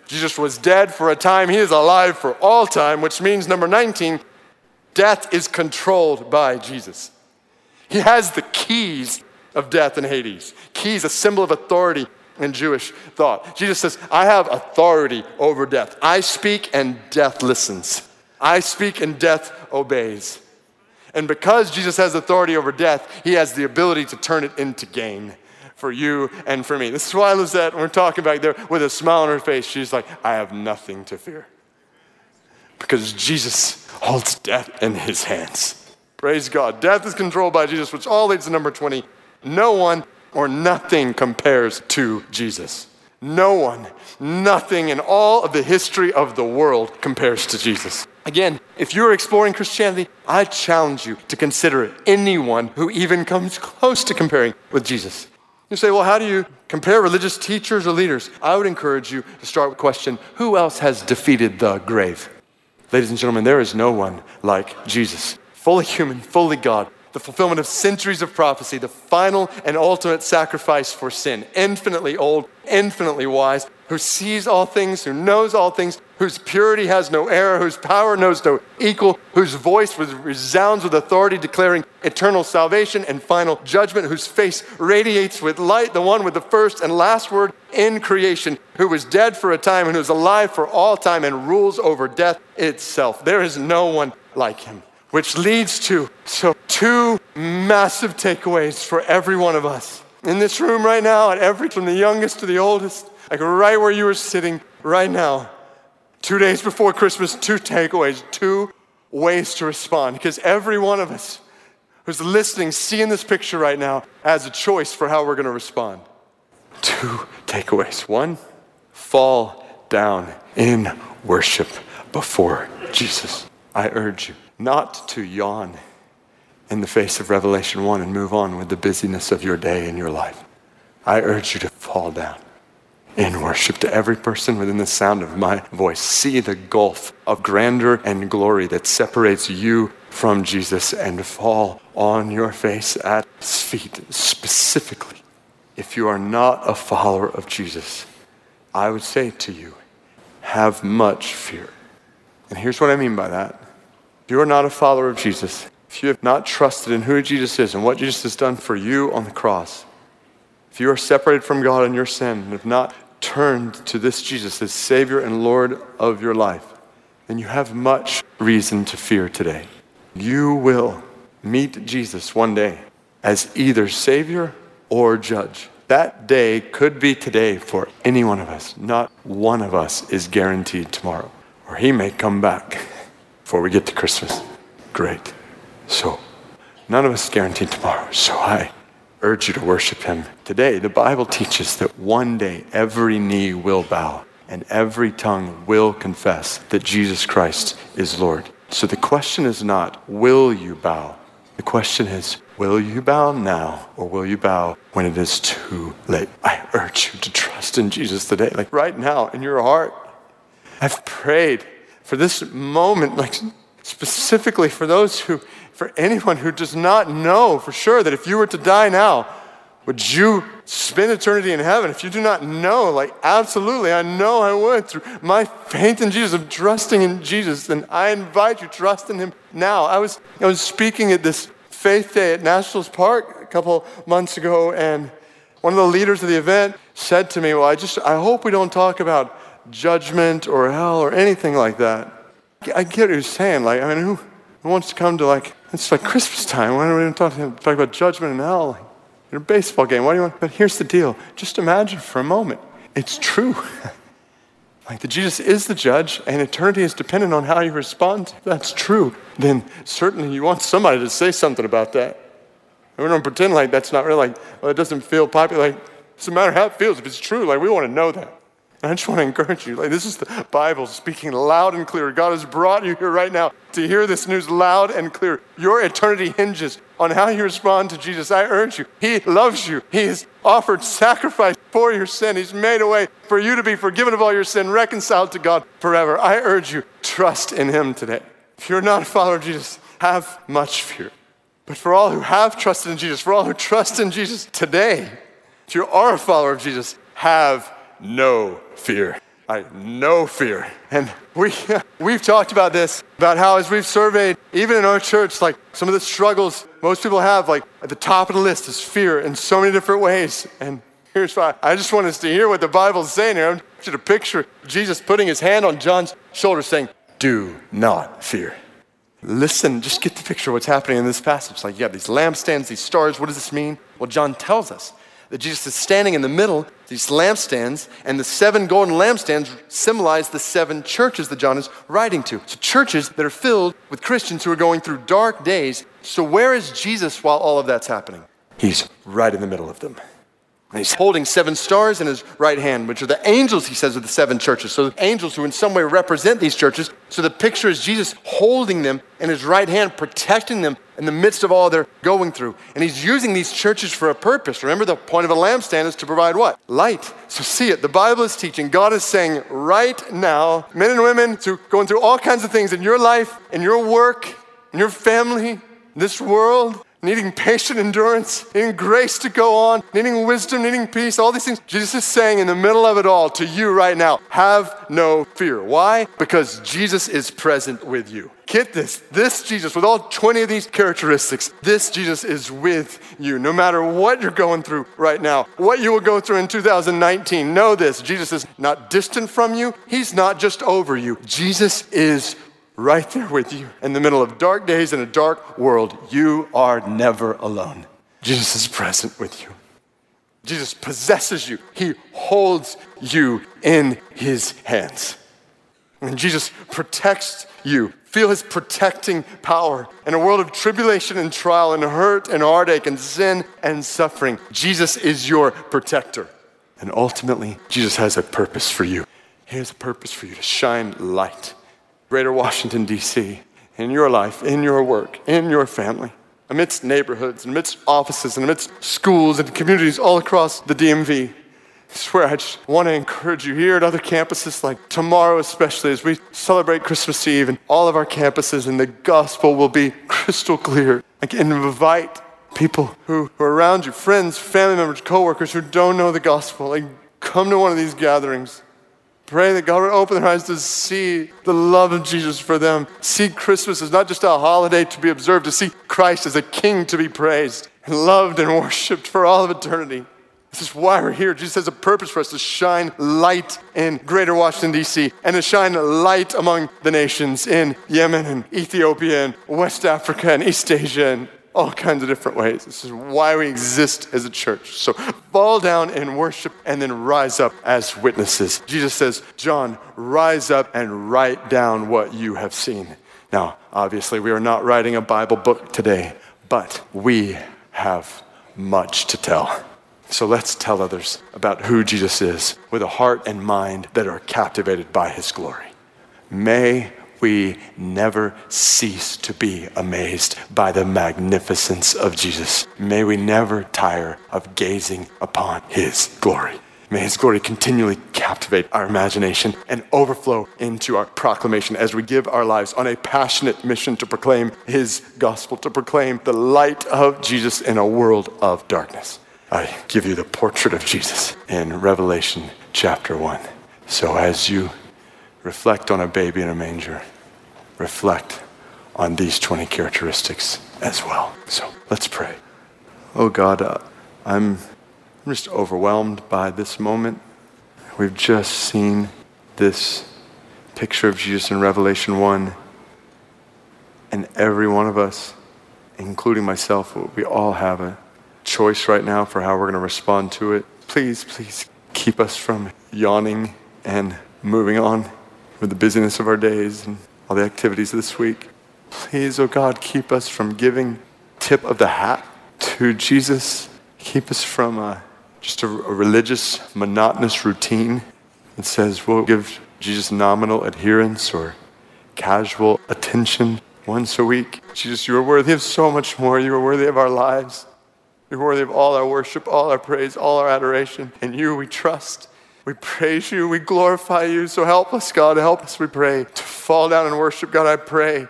Jesus was dead for a time, he is alive for all time, which means number 19, Death is controlled by Jesus. He has the keys of death and Hades. Keys, a symbol of authority in Jewish thought. Jesus says, I have authority over death. I speak and death listens. I speak and death obeys. And because Jesus has authority over death, he has the ability to turn it into gain for you and for me. This is why Lizette, when we're talking back there with a smile on her face, she's like, I have nothing to fear. Because Jesus holds death in his hands. Praise God. Death is controlled by Jesus, which all leads to number 20. No one or nothing compares to Jesus. No one, nothing in all of the history of the world compares to Jesus. Again, if you're exploring Christianity, I challenge you to consider anyone who even comes close to comparing with Jesus. You say, well, how do you compare religious teachers or leaders? I would encourage you to start with the question who else has defeated the grave? Ladies and gentlemen, there is no one like Jesus. Fully human, fully God, the fulfillment of centuries of prophecy, the final and ultimate sacrifice for sin, infinitely old, infinitely wise, who sees all things, who knows all things, whose purity has no error, whose power knows no equal, whose voice resounds with authority, declaring eternal salvation and final judgment, whose face radiates with light, the one with the first and last word in creation, who was dead for a time and who is alive for all time and rules over death itself. There is no one like him. Which leads to so two massive takeaways for every one of us in this room right now, at every from the youngest to the oldest, like right where you are sitting right now. Two days before Christmas, two takeaways, two ways to respond. Because every one of us who's listening, seeing this picture right now, has a choice for how we're going to respond. Two takeaways. One, fall down in worship before Jesus. I urge you not to yawn in the face of Revelation 1 and move on with the busyness of your day and your life. I urge you to fall down in worship to every person within the sound of my voice. See the gulf of grandeur and glory that separates you from Jesus and fall on your face at his feet. Specifically, if you are not a follower of Jesus, I would say to you, have much fear. And here's what I mean by that. You are not a follower of Jesus, if you have not trusted in who Jesus is and what Jesus has done for you on the cross, if you are separated from God in your sin and have not turned to this Jesus as Savior and Lord of your life, then you have much reason to fear today. You will meet Jesus one day as either Savior or Judge. That day could be today for any one of us. Not one of us is guaranteed tomorrow, or He may come back before we get to Christmas. Great. So, none of us guaranteed tomorrow. So I urge you to worship him today. The Bible teaches that one day every knee will bow and every tongue will confess that Jesus Christ is Lord. So the question is not, will you bow? The question is, will you bow now or will you bow when it is too late? I urge you to trust in Jesus today, like right now in your heart. I've prayed for this moment, like specifically for those who for anyone who does not know for sure that if you were to die now, would you spend eternity in heaven? If you do not know, like, absolutely, I know I would through my faith in Jesus, of trusting in Jesus, and I invite you, to trust in Him now. I was, I was speaking at this faith day at Nationals Park a couple months ago, and one of the leaders of the event said to me, Well, I just, I hope we don't talk about judgment or hell or anything like that. I get what you're saying. Like, I mean, who, who wants to come to like it's like Christmas time. Why don't we talk, talk about judgment and hell? In a baseball game, Why do you want? But here's the deal. Just imagine for a moment. It's true. <laughs> like that Jesus is the judge and eternity is dependent on how you respond. That's true. Then certainly you want somebody to say something about that. And we don't pretend like that's not really like, well, it doesn't feel popular. Like, it doesn't matter how it feels. If it's true, like we want to know that. And I just want to encourage you. Like this is the Bible speaking loud and clear. God has brought you here right now to hear this news loud and clear. Your eternity hinges on how you respond to Jesus. I urge you. He loves you. He has offered sacrifice for your sin. He's made a way for you to be forgiven of all your sin, reconciled to God forever. I urge you, trust in him today. If you're not a follower of Jesus, have much fear. But for all who have trusted in Jesus, for all who trust in Jesus today, if you are a follower of Jesus, have no fear. I no fear. And we, <laughs> we've talked about this, about how as we've surveyed, even in our church, like some of the struggles most people have, like at the top of the list is fear in so many different ways. And here's why. I just want us to hear what the Bible's saying here. I want you to picture Jesus putting his hand on John's shoulder saying, do not fear. Listen, just get the picture of what's happening in this passage. Like you have these lampstands, these stars. What does this mean? Well, John tells us that Jesus is standing in the middle, these lampstands, and the seven golden lampstands symbolize the seven churches that John is writing to. So, churches that are filled with Christians who are going through dark days. So, where is Jesus while all of that's happening? He's right in the middle of them. And he's holding seven stars in his right hand, which are the angels, he says, of the seven churches. So, angels who in some way represent these churches. So, the picture is Jesus holding them in his right hand, protecting them in the midst of all they're going through. And he's using these churches for a purpose. Remember, the point of a lampstand is to provide what? Light. So, see it. The Bible is teaching. God is saying right now, men and women who going through all kinds of things in your life, in your work, in your family, in this world, needing patient endurance, needing grace to go on, needing wisdom, needing peace, all these things. Jesus is saying in the middle of it all to you right now, have no fear. Why? Because Jesus is present with you. Get this. This Jesus, with all 20 of these characteristics, this Jesus is with you. No matter what you're going through right now, what you will go through in 2019, know this Jesus is not distant from you, He's not just over you. Jesus is right there with you in the middle of dark days in a dark world. You are never alone. Jesus is present with you. Jesus possesses you, He holds you in His hands. And Jesus protects you. Feel His protecting power. In a world of tribulation and trial and hurt and heartache and sin and suffering, Jesus is your protector. And ultimately, Jesus has a purpose for you. He has a purpose for you to shine light Greater Washington, D.C., in your life, in your work, in your family, amidst neighborhoods, amidst offices, and amidst schools and communities all across the DMV. I swear, I just want to encourage you here at other campuses, like tomorrow, especially as we celebrate Christmas Eve and all of our campuses, and the gospel will be crystal clear. Again, invite people who, who are around you, friends, family members, coworkers who don't know the gospel. Like, come to one of these gatherings. Pray that God would open their eyes to see the love of Jesus for them. See Christmas as not just a holiday to be observed, to see Christ as a king to be praised and loved and worshiped for all of eternity. This is why we're here. Jesus has a purpose for us to shine light in greater Washington, D.C., and to shine light among the nations in Yemen and Ethiopia and West Africa and East Asia and all kinds of different ways. This is why we exist as a church. So fall down in worship and then rise up as witnesses. Jesus says, John, rise up and write down what you have seen. Now, obviously, we are not writing a Bible book today, but we have much to tell. So let's tell others about who Jesus is with a heart and mind that are captivated by his glory. May we never cease to be amazed by the magnificence of Jesus. May we never tire of gazing upon his glory. May his glory continually captivate our imagination and overflow into our proclamation as we give our lives on a passionate mission to proclaim his gospel, to proclaim the light of Jesus in a world of darkness. I give you the portrait of Jesus in Revelation chapter 1. So as you reflect on a baby in a manger, reflect on these 20 characteristics as well. So let's pray. Oh God, uh, I'm just overwhelmed by this moment. We've just seen this picture of Jesus in Revelation 1. And every one of us, including myself, we all have a choice right now for how we're going to respond to it. Please, please keep us from yawning and moving on with the busyness of our days and all the activities this week. Please, oh God, keep us from giving tip of the hat to Jesus. Keep us from uh, just a, a religious, monotonous routine that says we'll give Jesus nominal adherence or casual attention once a week. Jesus, you are worthy of so much more. You are worthy of our lives. You're worthy of all our worship, all our praise, all our adoration. In you we trust. We praise you. We glorify you. So help us, God. Help us, we pray, to fall down and worship. God, I pray.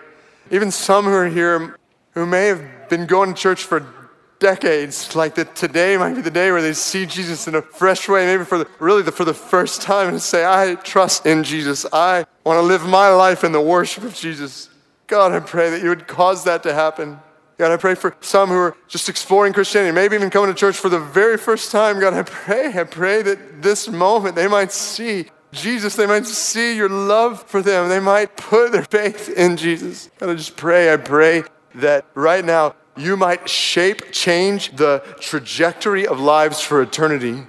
Even some who are here who may have been going to church for decades, like that today might be the day where they see Jesus in a fresh way, maybe for the, really the, for the first time, and say, I trust in Jesus. I want to live my life in the worship of Jesus. God, I pray that you would cause that to happen. God, I pray for some who are just exploring Christianity, maybe even coming to church for the very first time. God, I pray, I pray that this moment they might see Jesus, they might see your love for them. They might put their faith in Jesus. God, I just pray, I pray that right now you might shape, change the trajectory of lives for eternity.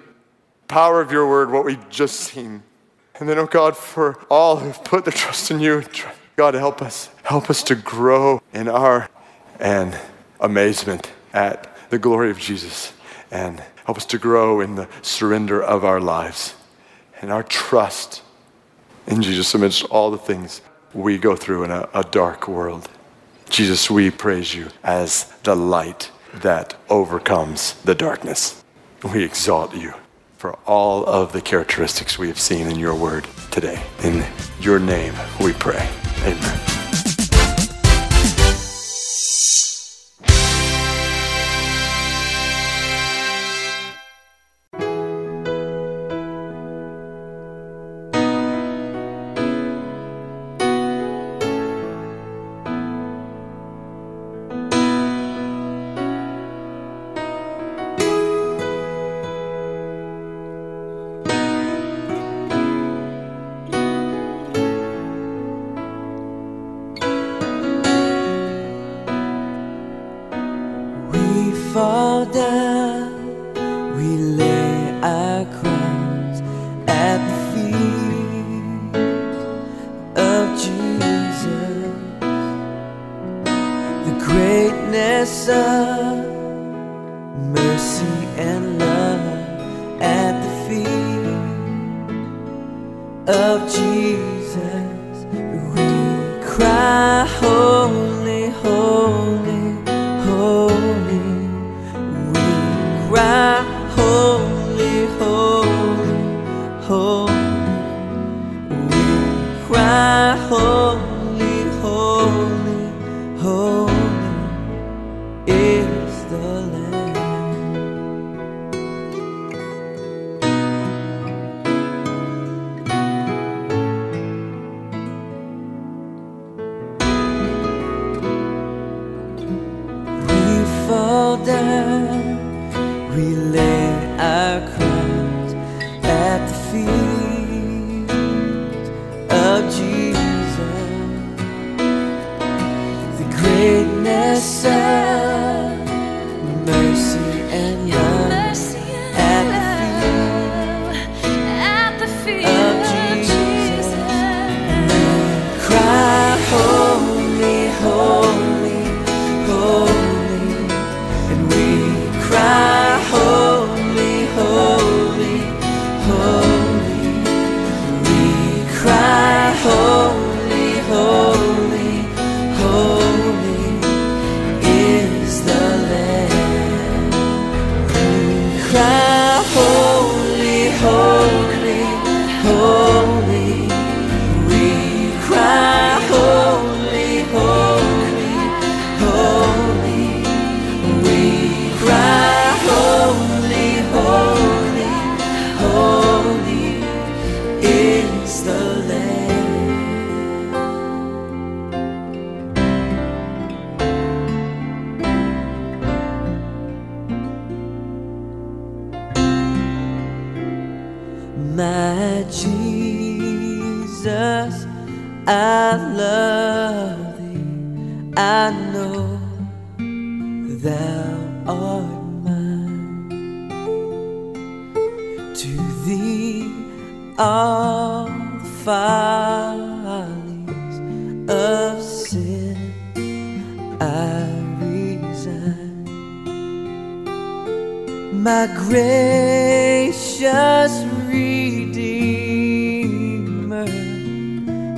Power of your word, what we've just seen. And then, oh God, for all who've put their trust in you, God, help us. Help us to grow in our and amazement at the glory of Jesus and help us to grow in the surrender of our lives and our trust in Jesus amidst all the things we go through in a, a dark world. Jesus, we praise you as the light that overcomes the darkness. We exalt you for all of the characteristics we have seen in your word today. In your name we pray. Amen.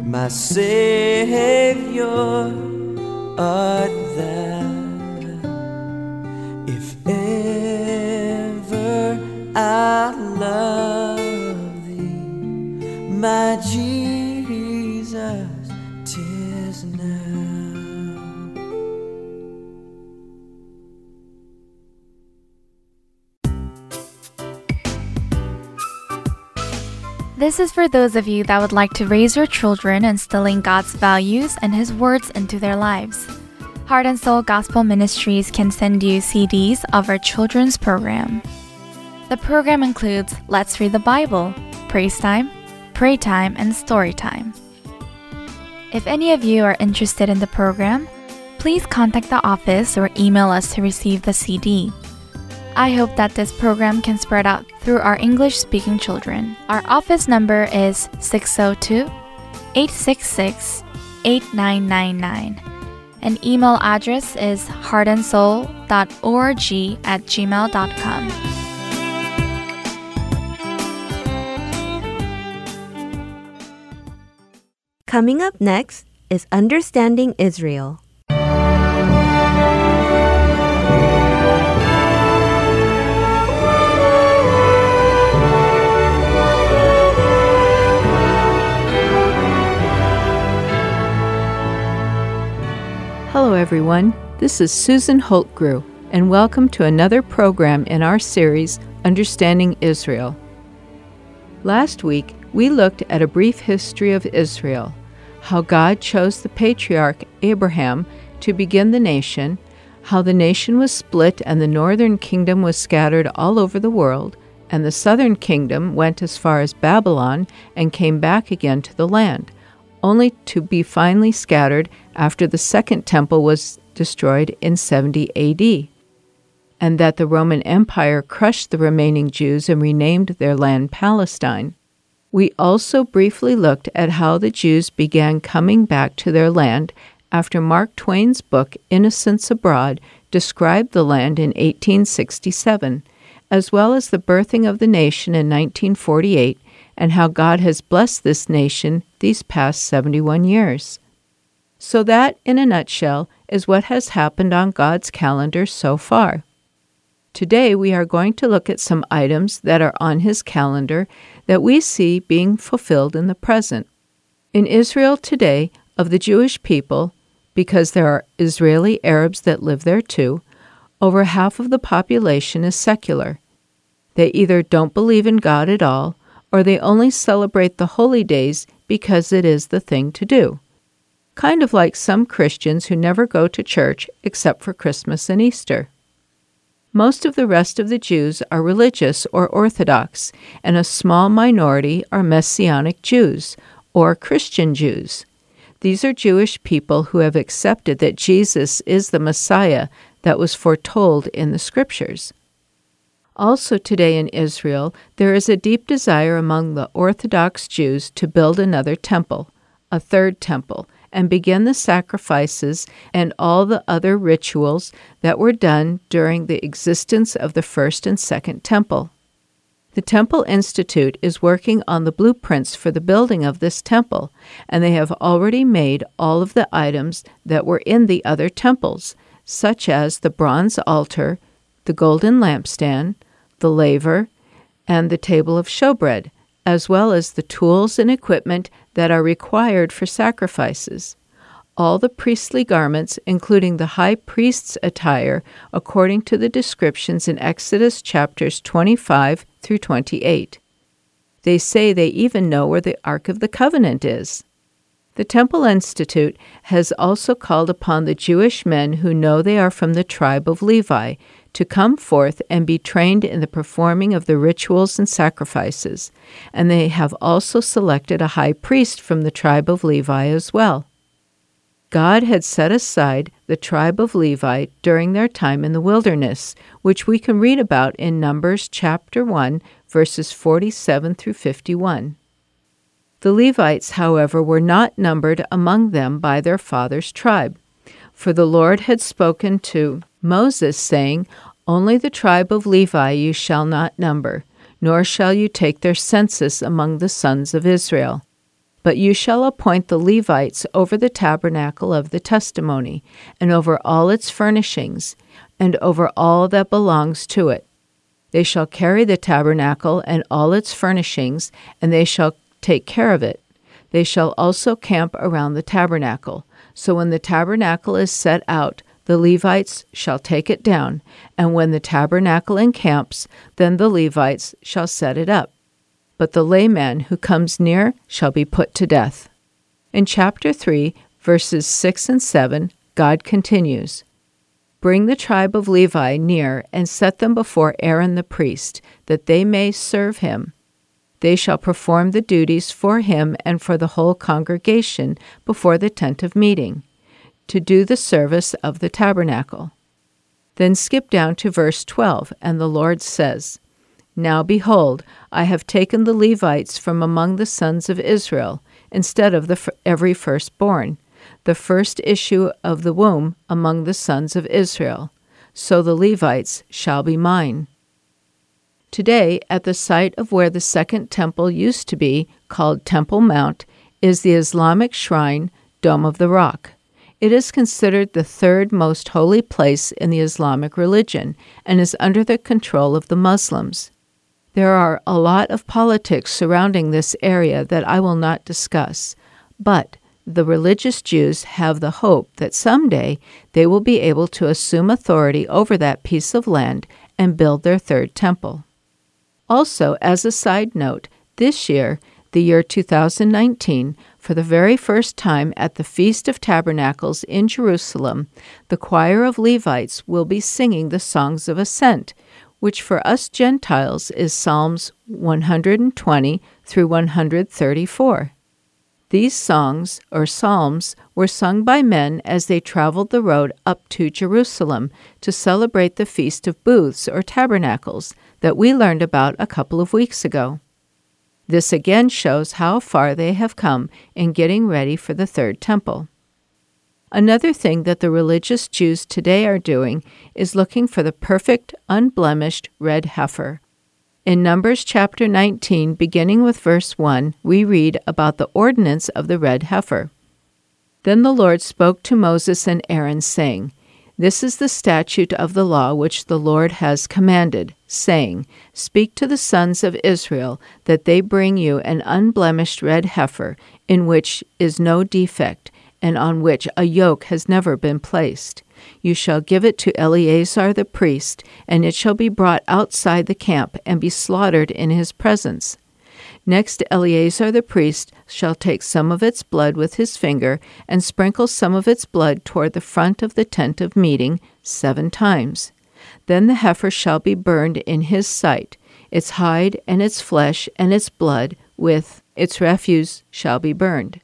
My Savior art thou. If This is for those of you that would like to raise your children instilling God's values and His words into their lives. Heart and Soul Gospel Ministries can send you CDs of our children's program. The program includes Let's Read the Bible, Praise Time, Pray Time, and Story Time. If any of you are interested in the program, please contact the office or email us to receive the CD. I hope that this program can spread out through our English speaking children. Our office number is 602 866 8999. And email address is heartandsoul.org at gmail.com. Coming up next is Understanding Israel. Everyone. This is Susan Holtgrew, and welcome to another program in our series, Understanding Israel. Last week, we looked at a brief history of Israel, how God chose the patriarch Abraham to begin the nation, how the nation was split and the northern kingdom was scattered all over the world, and the southern kingdom went as far as Babylon and came back again to the land, only to be finally scattered after the second temple was destroyed in 70 AD, and that the Roman Empire crushed the remaining Jews and renamed their land Palestine. We also briefly looked at how the Jews began coming back to their land after Mark Twain's book Innocents Abroad described the land in 1867, as well as the birthing of the nation in 1948 and how God has blessed this nation these past 71 years. So, that, in a nutshell, is what has happened on God's calendar so far. Today, we are going to look at some items that are on His calendar that we see being fulfilled in the present. In Israel today, of the Jewish people, because there are Israeli Arabs that live there too, over half of the population is secular. They either don't believe in God at all, or they only celebrate the holy days because it is the thing to do. Kind of like some Christians who never go to church except for Christmas and Easter. Most of the rest of the Jews are religious or Orthodox, and a small minority are Messianic Jews, or Christian Jews. These are Jewish people who have accepted that Jesus is the Messiah that was foretold in the Scriptures. Also, today in Israel, there is a deep desire among the Orthodox Jews to build another temple, a third temple, and begin the sacrifices and all the other rituals that were done during the existence of the first and second temple. The Temple Institute is working on the blueprints for the building of this temple, and they have already made all of the items that were in the other temples, such as the bronze altar, the golden lampstand, the laver, and the table of showbread, as well as the tools and equipment that are required for sacrifices. All the priestly garments, including the high priest's attire, according to the descriptions in Exodus chapters 25 through 28. They say they even know where the Ark of the Covenant is. The Temple Institute has also called upon the Jewish men who know they are from the tribe of Levi to come forth and be trained in the performing of the rituals and sacrifices, and they have also selected a high priest from the tribe of Levi as well. God had set aside the tribe of Levi during their time in the wilderness, which we can read about in Numbers chapter 1, verses 47 through 51. The Levites, however, were not numbered among them by their father's tribe. For the Lord had spoken to Moses, saying, Only the tribe of Levi you shall not number, nor shall you take their census among the sons of Israel. But you shall appoint the Levites over the tabernacle of the testimony, and over all its furnishings, and over all that belongs to it. They shall carry the tabernacle and all its furnishings, and they shall take care of it. They shall also camp around the tabernacle. So when the tabernacle is set out, the Levites shall take it down, and when the tabernacle encamps, then the Levites shall set it up. But the layman who comes near shall be put to death. In chapter 3, verses 6 and 7, God continues Bring the tribe of Levi near and set them before Aaron the priest, that they may serve him. They shall perform the duties for him and for the whole congregation before the tent of meeting to do the service of the tabernacle. Then skip down to verse 12, and the Lord says, Now behold, I have taken the Levites from among the sons of Israel, instead of the every firstborn, the first issue of the womb among the sons of Israel. So the Levites shall be mine. Today, at the site of where the second temple used to be, called Temple Mount, is the Islamic shrine Dome of the Rock. It is considered the third most holy place in the Islamic religion and is under the control of the Muslims. There are a lot of politics surrounding this area that I will not discuss, but the religious Jews have the hope that someday they will be able to assume authority over that piece of land and build their third temple. Also, as a side note, this year, the year 2019, for the very first time at the Feast of Tabernacles in Jerusalem, the choir of Levites will be singing the songs of ascent, which for us Gentiles is Psalms 120 through 134. These songs, or psalms, were sung by men as they traveled the road up to Jerusalem to celebrate the Feast of Booths or Tabernacles that we learned about a couple of weeks ago. This again shows how far they have come in getting ready for the third temple. Another thing that the religious Jews today are doing is looking for the perfect, unblemished red heifer. In Numbers chapter 19, beginning with verse 1, we read about the ordinance of the red heifer. Then the Lord spoke to Moses and Aaron, saying, This is the statute of the law which the Lord has commanded, saying, Speak to the sons of Israel that they bring you an unblemished red heifer, in which is no defect, and on which a yoke has never been placed. You shall give it to Eleazar the priest, and it shall be brought outside the camp and be slaughtered in his presence. Next, Eleazar the priest shall take some of its blood with his finger and sprinkle some of its blood toward the front of the tent of meeting seven times. Then the heifer shall be burned in his sight. Its hide and its flesh and its blood with its refuse shall be burned.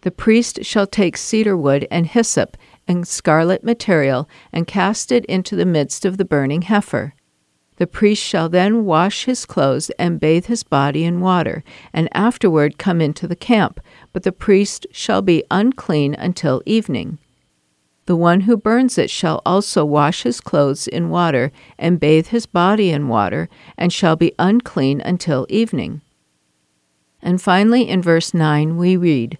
The priest shall take cedar wood and hyssop and scarlet material and cast it into the midst of the burning heifer. The priest shall then wash his clothes and bathe his body in water, and afterward come into the camp, but the priest shall be unclean until evening. The one who burns it shall also wash his clothes in water and bathe his body in water, and shall be unclean until evening. And finally, in verse 9, we read,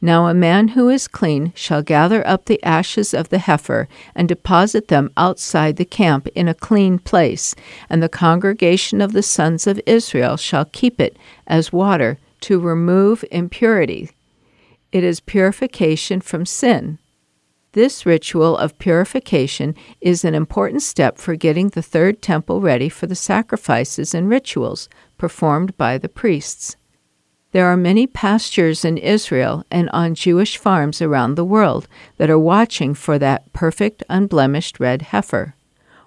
now a man who is clean shall gather up the ashes of the heifer and deposit them outside the camp in a clean place, and the congregation of the sons of Israel shall keep it as water to remove impurity. It is purification from sin. This ritual of purification is an important step for getting the third temple ready for the sacrifices and rituals performed by the priests. There are many pastures in Israel and on Jewish farms around the world that are watching for that perfect, unblemished red heifer.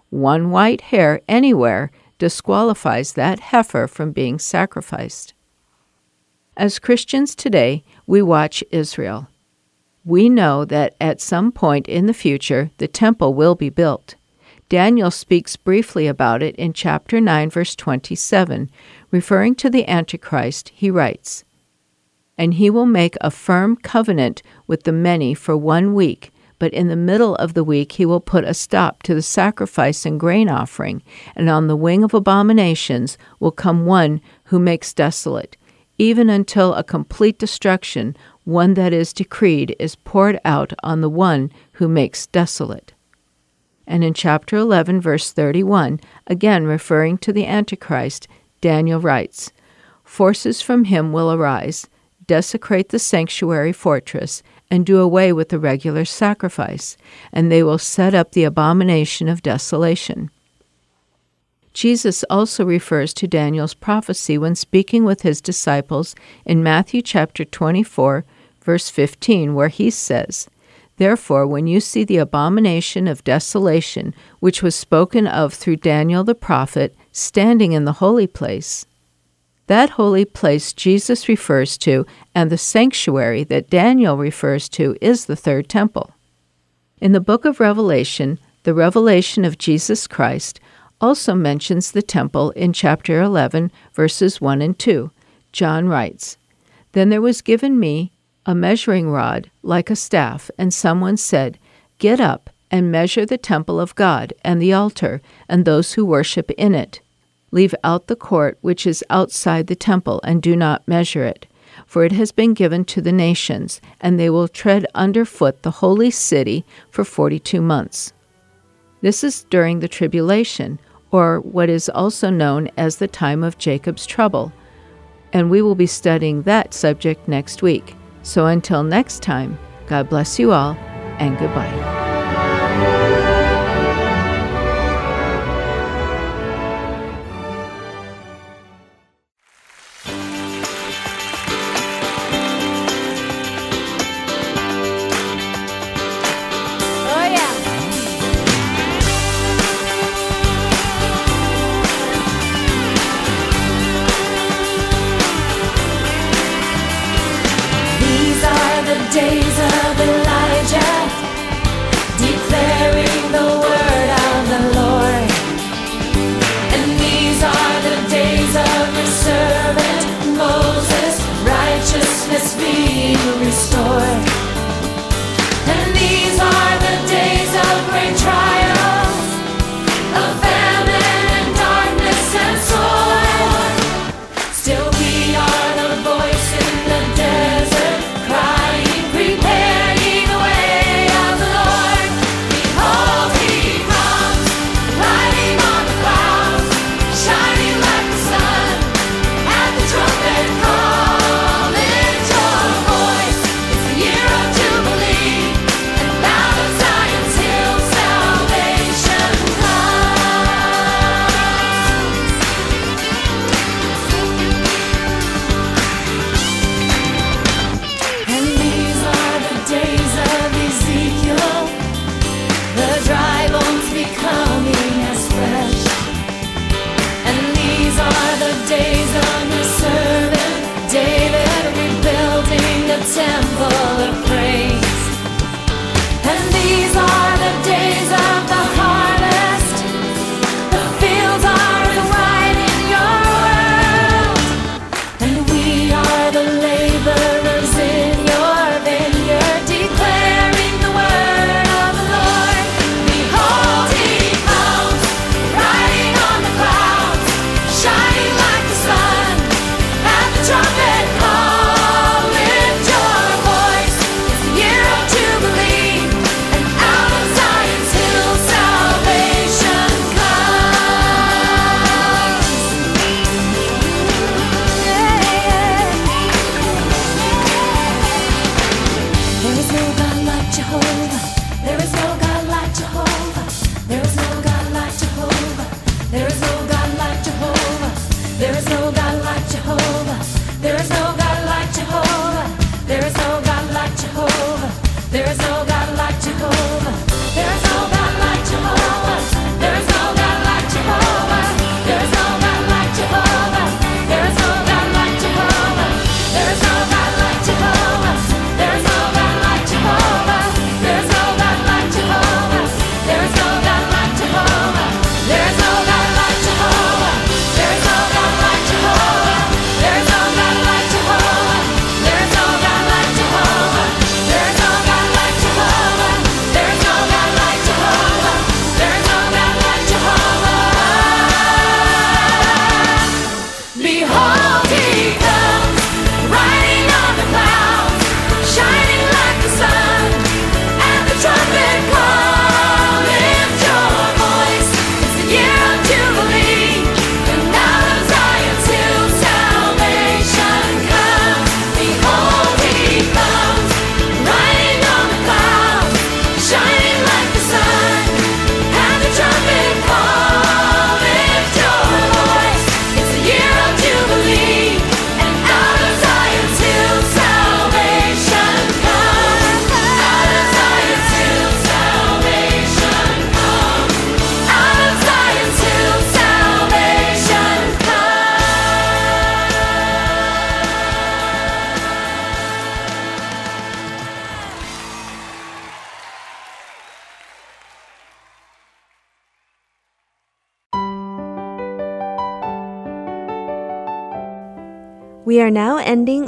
One white hair anywhere disqualifies that heifer from being sacrificed. As Christians today, we watch Israel. We know that at some point in the future the temple will be built. Daniel speaks briefly about it in chapter 9, verse 27, Referring to the Antichrist, he writes, And he will make a firm covenant with the many for one week, but in the middle of the week he will put a stop to the sacrifice and grain offering, and on the wing of abominations will come one who makes desolate, even until a complete destruction, one that is decreed, is poured out on the one who makes desolate. And in chapter 11, verse 31, again referring to the Antichrist, Daniel writes Forces from him will arise, desecrate the sanctuary fortress, and do away with the regular sacrifice, and they will set up the abomination of desolation. Jesus also refers to Daniel's prophecy when speaking with his disciples in Matthew chapter 24, verse 15, where he says, Therefore, when you see the abomination of desolation, which was spoken of through Daniel the prophet, standing in the holy place, that holy place Jesus refers to, and the sanctuary that Daniel refers to, is the third temple. In the book of Revelation, the revelation of Jesus Christ also mentions the temple in chapter 11, verses 1 and 2. John writes, Then there was given me a measuring rod like a staff, and someone said, Get up and measure the temple of God and the altar and those who worship in it. Leave out the court which is outside the temple, and do not measure it. For it has been given to the nations, and they will tread underfoot the holy city for forty two months. This is during the tribulation, or what is also known as the time of Jacob's trouble, and we will be studying that subject next week. So until next time, God bless you all, and goodbye.